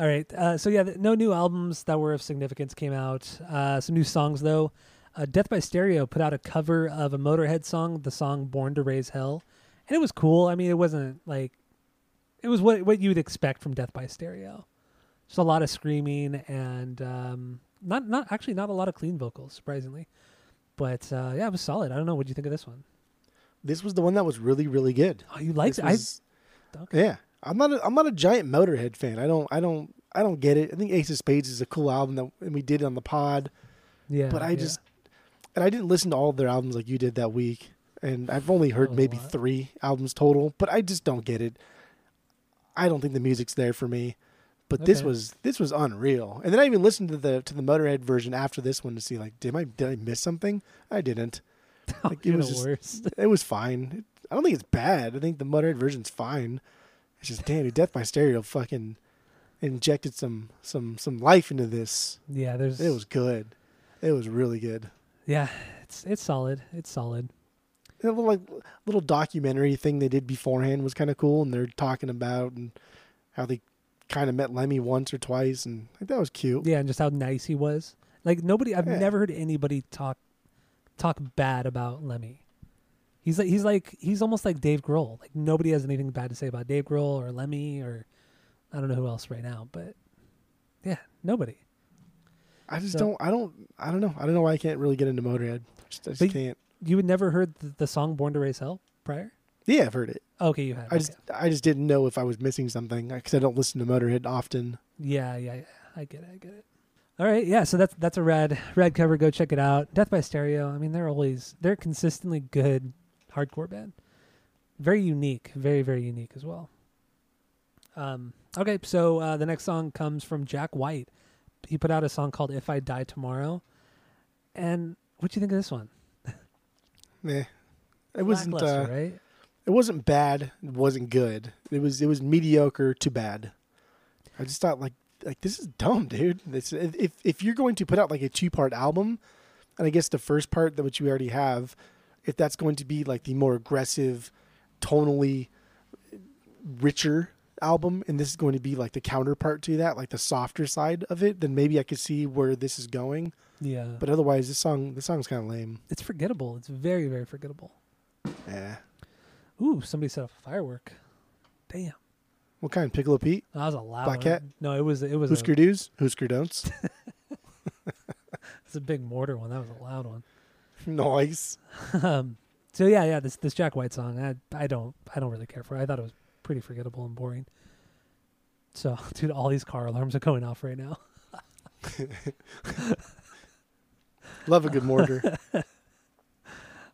All right. Uh, so yeah, th- no new albums that were of significance came out. Uh, some new songs though. Uh, Death by Stereo put out a cover of a Motorhead song, the song "Born to Raise Hell," and it was cool. I mean, it wasn't like it was what what you'd expect from Death by Stereo. Just a lot of screaming and um, not not actually not a lot of clean vocals, surprisingly. But uh, yeah, it was solid. I don't know. What do you think of this one? This was the one that was really, really good. Oh, you liked This it? was- I okay. Yeah, I'm not. A, I'm not a giant Motorhead fan. I don't. I don't. I don't get it. I think Ace of Spades is a cool album that and we did it on the pod, Yeah, but I yeah. just and I didn't listen to all of their albums like you did that week, and I've only heard Oh, maybe what? three albums total. But I just don't get it. I don't think the music's there for me. But this was this was unreal. And then I even listened to the to the Motorhead version after this one to see like, did I did I miss something? I didn't. Oh, like, it was just- worst. It was fine. I don't think it's bad. I think the Motorhead version's fine. It's just damn, Death by Stereo fucking injected some some some life into this. yeah, there's It was good. It was really good. Yeah, it's it's solid. It's solid. A little like little documentary thing they did beforehand was kind of cool, and they're talking about and how they kind of met Lemmy once or twice, and like, that was cute. Yeah, and just how nice he was. Like nobody, I've Yeah. never heard anybody talk talk bad about Lemmy. He's like he's like he's almost like Dave Grohl. Like nobody has anything bad to say about Dave Grohl or Lemmy or I don't know who else right now, but yeah, nobody. I just So- don't. I don't. I don't know. I don't know why I can't really get into Motorhead. Just, I just can't. You had never heard the, the song "Born to Raise Hell" prior? Yeah, I've heard it. Okay, you had. I just I just didn't know if I was missing something because I don't listen to Motorhead often. Yeah, yeah, yeah. I get it. I get it. All right, yeah. So that's that's a rad rad cover. Go check it out. Death by Stereo. I mean, they're always they're consistently good hardcore band. Very unique. Very very unique as well. Um. Okay, so uh, the next song comes from Jack White. He put out a song called "If I Die Tomorrow," and what do you think of this one? Eh. It wasn't. Uh, right. it wasn't bad. It wasn't good. It was. It was mediocre to bad. I just thought like like this is dumb, dude. This, if if you're going to put out like a two part album, and I guess the first part that which we already have, if that's going to be like the more aggressive, tonally richer album, and this is going to be like the counterpart to that, like the softer side of it, then maybe I could see where this is going. Yeah, But otherwise, this song this song's kind of lame. it's forgettable. It's very very forgettable. Yeah. Ooh, somebody set off a firework. Damn. What kind? Piccolo Pete? That was a loud Black one. Cat? No, it was it was a, Husker do's? Husker don'ts? it's a big mortar one. That was a loud one. nice. um, so yeah, yeah, this this Jack White song, I I don't I don't really care for. it. I thought it was pretty forgettable and boring. So, dude, all these car alarms are going off right now. Love a good mortar.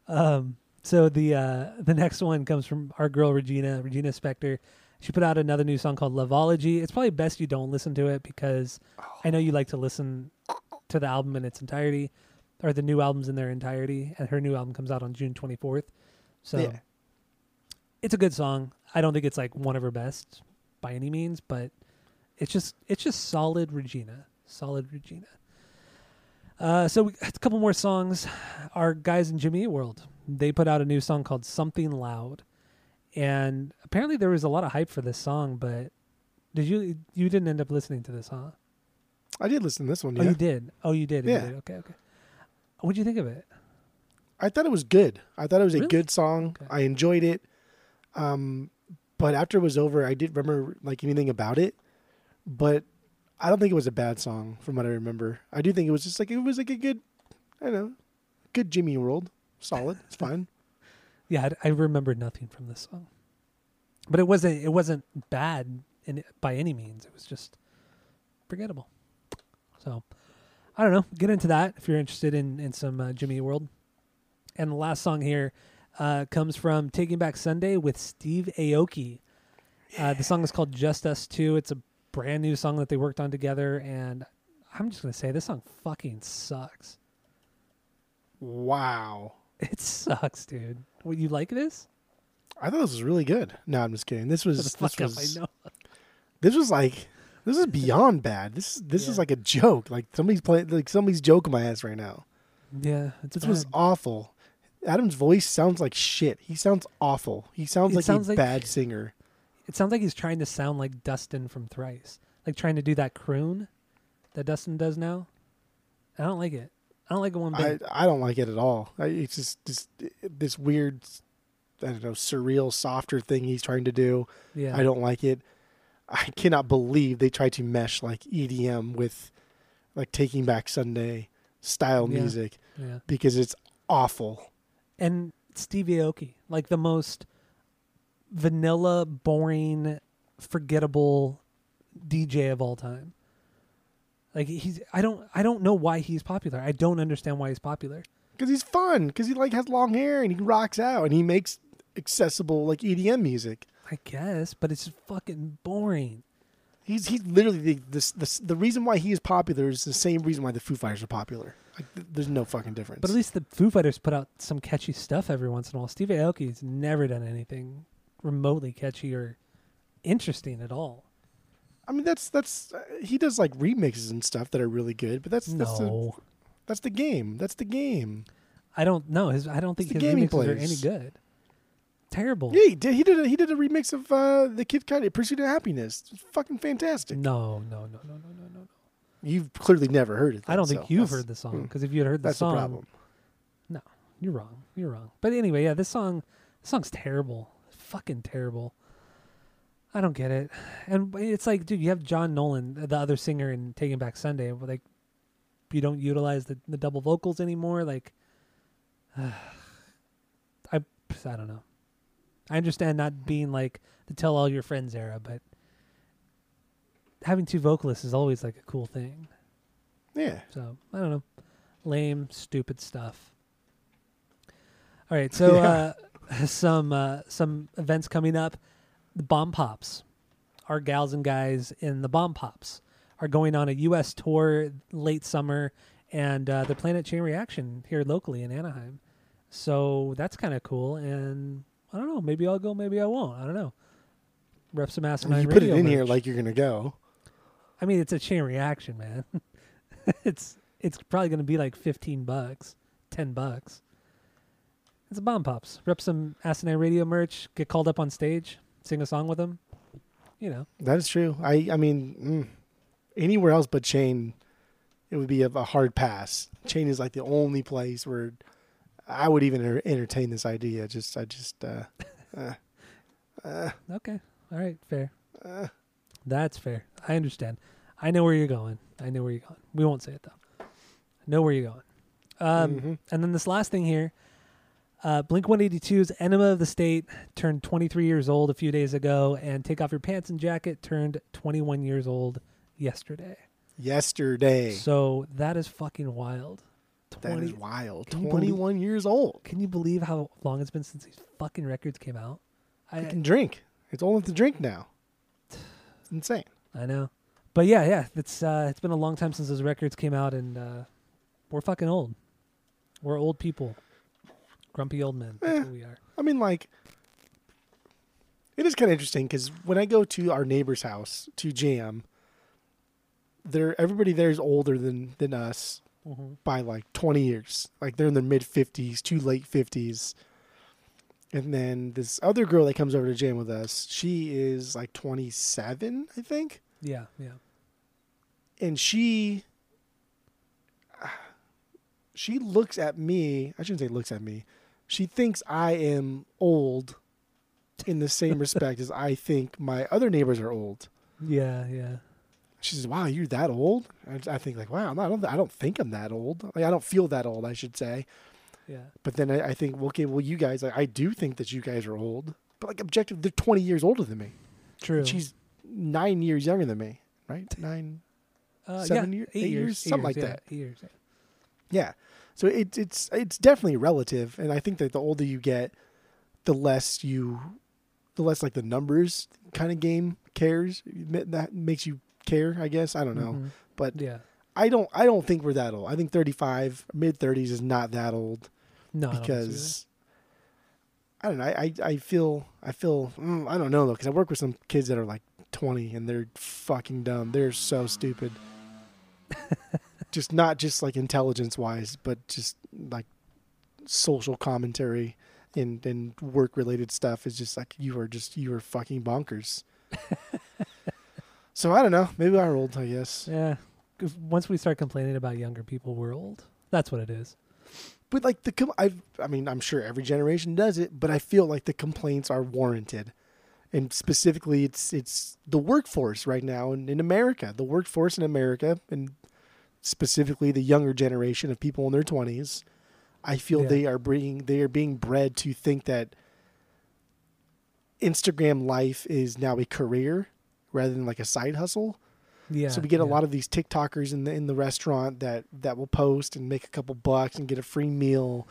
Um, so the uh, the next one comes from our girl Regina, Regina Spektor. She put out another new song called Loveology. It's probably best you don't listen to it because I know you like to listen to the album in its entirety, or the new albums in their entirety. And her new album comes out on June 24th. So Yeah. it's a good song. I don't think it's like one of her best by any means, but it's just it's just solid Regina, solid Regina. Uh, so we, a couple more songs. Our guys in Jimmy Eat World, they put out a new song called "Something Loud," and apparently there was a lot of hype for this song. But did you you didn't end up listening to this, huh? I did listen to this one. Oh, you did. Oh, you did. you Yeah. did. Okay. Okay. What'd you think of it? I thought it was good. I thought it was a good song. Okay. I enjoyed it. Um, but after it was over, I didn't remember like anything about it. But I don't think it was a bad song from what I remember. I do think it was just like it was like a good, I don't know, good Jimmy World. Solid. It's fine. Yeah, I, I remember nothing from this song, but it wasn't it wasn't bad in by any means. It was just forgettable. So I don't know. Get into that if you're interested in in some uh, Jimmy World. And the last song here uh, comes from Taking Back Sunday with Steve Aoki. Uh, the song is called Just Us Two. It's a brand new song that they worked on together, and I'm just gonna say this song fucking sucks. Wow. It sucks, dude. What you like this? I thought this was really good. No, I'm just kidding. This was this was I know. this was like This is beyond bad. This is this is like a joke. Like somebody's playing like somebody's joking my ass right now. Yeah, it's This was awful. Adam's voice sounds like shit. He sounds awful. He sounds It like sounds a like- bad singer. It sounds like he's trying to sound like Dustin from Thrice, like trying to do that croon that Dustin does now. I don't like it. I don't like it one I, bit. I don't like it at all. I, it's just this this weird, I don't know, surreal, softer thing he's trying to do. yeah, I don't like it. I cannot believe they tried to mesh like EDM with like Taking Back Sunday style Yeah. music Yeah, because it's awful. and Stevie Aoki, like the most vanilla, boring, forgettable DJ of all time. Like he's, I don't, I don't know why he's popular. I don't understand why he's popular. Because he's fun. Because he like has long hair and he rocks out and he makes accessible like EDM music. I guess, but it's fucking boring. He's he's literally the this, this the reason why he is popular is the same reason why the Foo Fighters are popular. Like th- there's no fucking difference. But at least the Foo Fighters put out some catchy stuff every once in a while. Steve Aoki's never done anything remotely catchy or interesting at all. I mean that's that's uh, he does like remixes and stuff that are really good. But that's that's the, no, that's the game. That's the game. I don't know. His I don't think It's his the remixes are any good. Terrible. Yeah, he did. He did. A, he did a remix of uh, the Kid Cudi "Pursuit of Happiness." It's fucking fantastic. No, no, no, no, no, no, no. no. You've clearly never heard it. I don't think so you've that's- heard the song hmm, because if you had heard the That's song, the problem. No, you're wrong. You're wrong. But anyway, yeah, this song, this song's terrible. Fucking terrible. I don't get it. And it's like, dude, you have John Nolan, the other singer in Taking Back Sunday. but, Like, you don't utilize the, the double vocals anymore. Like, I, I don't know. I understand not being like the tell all your friends era, but having two vocalists is always like a cool thing. Yeah. So I don't know, lame, stupid stuff. All right, so Yeah. uh, some uh, some events coming up. The Bomb Pops, our gals and guys in the Bomb Pops are going on a U.S. tour late summer, and uh, they're playing at Chain Reaction here locally in Anaheim. So that's kind of cool, and I don't know. Maybe I'll go. Maybe I won't. I don't know. Rep some asinine you put it in here like you're gonna go. I mean, it's a chain reaction, man. it's it's probably going to be like fifteen bucks, ten bucks. It's a bomb pops. Rep some asinine radio merch. Get called up on stage. Sing a song with them. You know, That is true. I I mean, mm, anywhere else but Chain, it would be a, a hard pass. Chain is like the only place where I would even enter- entertain this idea. Just I just uh, uh, uh, okay, all right, fair. uh, That's fair. I understand. I know where you're going. I know where you're going. We won't say it though. I know where you're going. Um, mhm. And then this last thing here, uh, Blink 182's Enema of the State turned 23 years old a few days ago, and Take Off Your Pants and Jacket turned 21 years old yesterday. yesterday. So that is fucking wild. that 20 is wild. Can you Twenty one years old. Can you believe how long it's been since these fucking records came out? I I can drink. It's old enough to drink now. It's insane. I know, but yeah, yeah, it's uh, it's been a long time since those records came out, and uh, we're fucking old. We're old people, grumpy old men. That's Eh. what we are. I mean, like, it is kind of interesting because when I go to our neighbor's house to jam, there everybody there is older than than us Mhm. by like twenty years. Like they're in their mid fifties, to late fifties. And then this other girl that comes over to jam with us, she is like twenty seven, I think. Yeah, yeah. and she she looks at me i shouldn't say looks at me she thinks i am old in the same respect as i think my other neighbors are old Yeah, yeah. she says wow you're that old i, I think like wow I, don't, I don't think i'm that old like, i don't feel that old i should say Yeah. but then i, I think well, okay well you guys I, I do think that you guys are old but like objective they're 20 years older than me True. And she's nine years younger than me right nine uh, seven yeah, year- eight, eight years, years, something like yeah, that. Eight years. yeah. Yeah. So it's it's it's definitely relative, and I think that the older you get, the less you, the less like the numbers kind of game cares. That makes you care, I guess. I don't know, Mhm. but Yeah. I don't. I don't think we're that old. I think thirty five, mid thirties is not that old No, I don't think so either. because. I don't know. I, I, I feel I feel mm, I don't know though because I work with some kids that are like 20 and they're fucking dumb. They're so stupid. just not just like intelligence wise, but just like social commentary and and work related stuff is just like you are just you are fucking bonkers. so I don't know. Maybe I'm old. I guess. Yeah. Once we start complaining about younger people, we're old. That's what it is. But like the, com- I, I mean, I'm sure every generation does it, but I feel like the complaints are warranted, and specifically, it's it's the workforce right now in, in America, the workforce in America, and specifically the younger generation of people in their 20s. I feel Yeah. they are being they are being bred to think that Instagram life is now a career rather than like a side hustle. Yeah. So we get a lot of these TikTokers in the in the restaurant that that will post and make a couple bucks and get a free meal,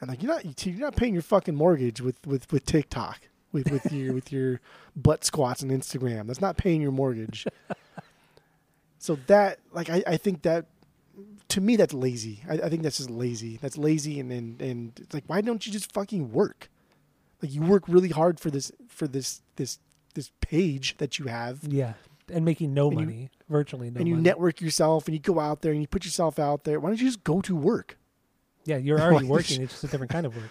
and like you're not you're not paying your fucking mortgage with with with TikTok with with your with your butt squats on Instagram. That's not paying your mortgage. so that like I I think that to me that's lazy. I, I think that's just lazy. That's lazy and and and it's like why don't you just fucking work? Like you work really hard for this for this this this page that you have Yeah. And making no And you- money, virtually no money. and you money. network yourself and you go out there and you put yourself out there. Why don't you just go to work? yeah, you're already working. It's just a different kind of work.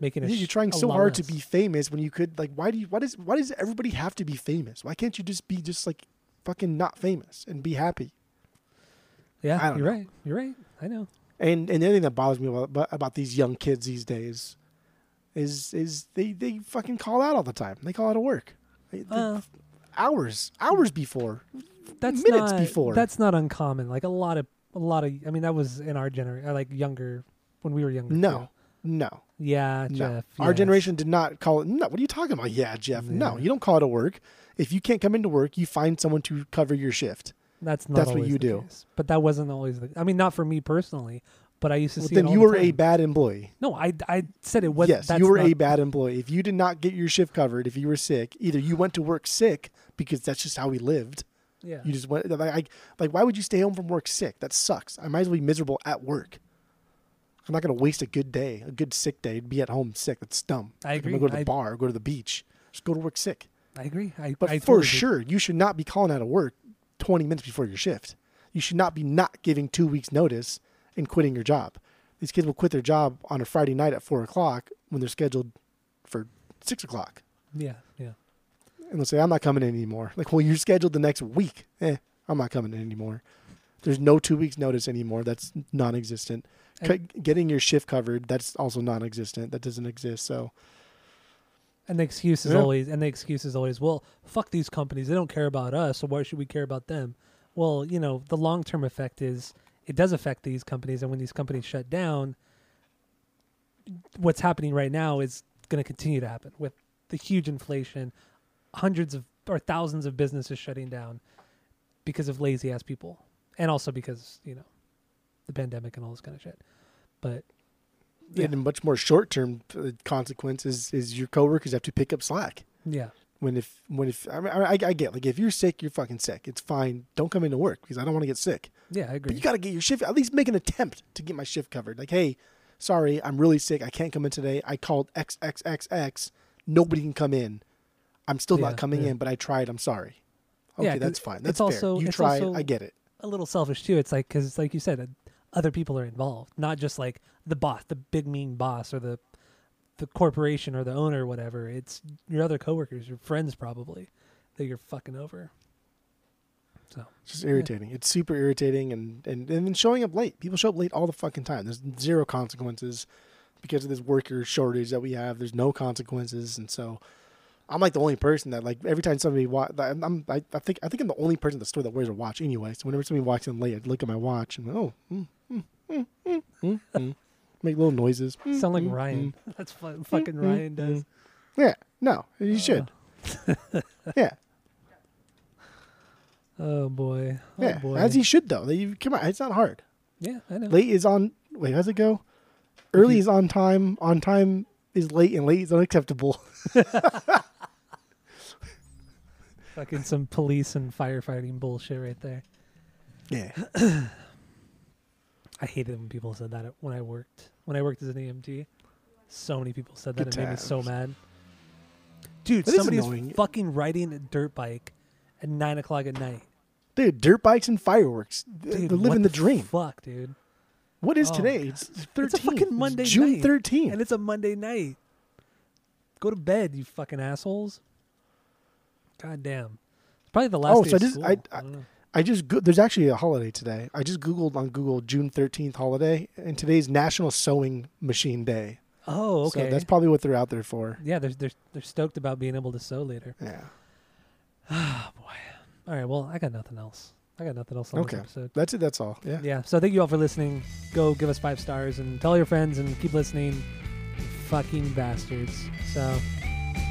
Making a Yeah, You're trying so hard to be famous when you could like why do you why does why does everybody have to be famous? Why can't you just be just like fucking not famous and be happy? Yeah, you're know. right. You're right. I know. And and the other thing that bothers me about about- these young kids these days is is they they fucking call out all the time. They call out of work. They- Uh, hours hours before. that's minutes not, before. That's not uncommon. Like a lot of a lot of. I mean, that was in our generation, like younger when we were younger. No. too. No. Yeah, No. Jeff. Our yes. generation did not call it. No, what are you talking about? Yeah, Jeff. No, you don't call it a work. If you can't come into work, you find someone to cover your shift. That's not. that's what you do. case. But that wasn't always the. I mean, not for me personally, but I used to Well, see. then you the were a bad employee. No, I I said it was. yes, you were a bad employee. If you did not get your shift covered, if you were sick, either you went to work sick because that's just how we lived. Yeah. You just went like, I, like why would you stay home from work sick? That sucks. I might as well be miserable at work. I'm not going to waste a good day, a good sick day, to be at home sick. That's dumb. I Like, agree. I'm gonna go to the I- bar, go to the beach. Just go to work sick. I agree. I, But I for totally agree. sure, you should not be calling out of work 20 minutes before your shift. You should not be not giving two weeks notice and quitting your job. These kids will quit their job on a Friday night at four o'clock when they're scheduled for six o'clock. Yeah. Yeah. And they'll say, I'm not coming in anymore. Like, well, you're scheduled the next week. Eh, I'm not coming in anymore. There's no two weeks notice anymore. That's non existent. And- Getting your shift covered, that's also non existent. That doesn't exist. So, And the excuse is Yeah. always, and the excuse is always, well, fuck these companies. They don't care about us, so why should we care about them? Well, you know, the long term effect is it does affect these companies, and when these companies shut down, what's happening right now is going to continue to happen with the huge inflation, hundreds of or thousands of businesses shutting down because of lazy ass people, and also because you know the pandemic and all this kind of shit. But yeah, and a much more short term consequence is, is your coworkers have to pick up slack. yeah, when if when if I mean I, I get like if you're sick you're fucking sick. It's fine. Don't come into work because I don't want to get sick. Yeah, I agree. But you got to get your shift at least make an attempt to get my shift covered. Like hey sorry I'm really sick. I can't come in today. I called x x x x. Nobody can come in. I'm still Yeah, not coming yeah. in but I tried. I'm sorry. Okay Yeah, that's fine. that's fair. also- you tried also- I get it. a little selfish too. It's like because, it's like you said, uh, other people are involved, not just like the boss, the big mean boss, or the the corporation or the owner or whatever. It's your other coworkers, your friends probably that you're fucking over. So it's just irritating. it's super irritating and and and then showing up late. People show up late all the fucking time. There's zero consequences because of this worker shortage that we have. There's no consequences. And so I'm like the only person that like every time somebody wa- I'm, I'm I, I think I think I'm the only person at the store that wears a watch anyway. So whenever somebody walks in late, I look at my watch and oh, mm, make little noises. Mm, sound like mm, Ryan. mm. That's fu- fucking mm, Ryan mm. does. Yeah, no, you should. yeah, Oh boy. Oh yeah, boy. as he should though. They, come on, it's not hard. yeah, I know. Late is on. Wait, how's it go? Early you- is on time. On time is late, and late is unacceptable. Fucking some police and firefighting bullshit right there. Yeah, I hated when people said that when I worked when I worked as an EMT. So many people said that Good it made me so mad. Dude, That is somebody's annoying. fucking riding a dirt bike at nine o'clock at night. Dude, dirt bikes and fireworks. Th- Dude, They're living what the dream. Fuck, dude. What is Oh, today? God. It's 13th. It's a fucking Monday June night. 13th. And it's a Monday night. Go to bed, you fucking assholes. God damn. It's probably the last Oh, day so of I just- school. I- I don't know. I just go- there's actually a holiday today. I just googled on Google June 13th holiday, and today's National Sewing Machine Day. Oh, okay. So that's probably what they're out there for. yeah, they're, they're, they're stoked about being able to sew later. Yeah. Oh, boy. All right, well, I got nothing else. I got nothing else on Okay. this episode. That's it. That's all. Yeah. Yeah, so thank you all for listening. Go give us five stars and tell your friends and keep listening. Fucking bastards. So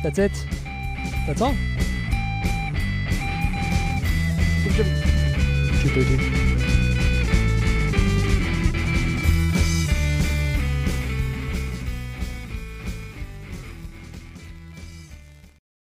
that's it. That's all. তৈরি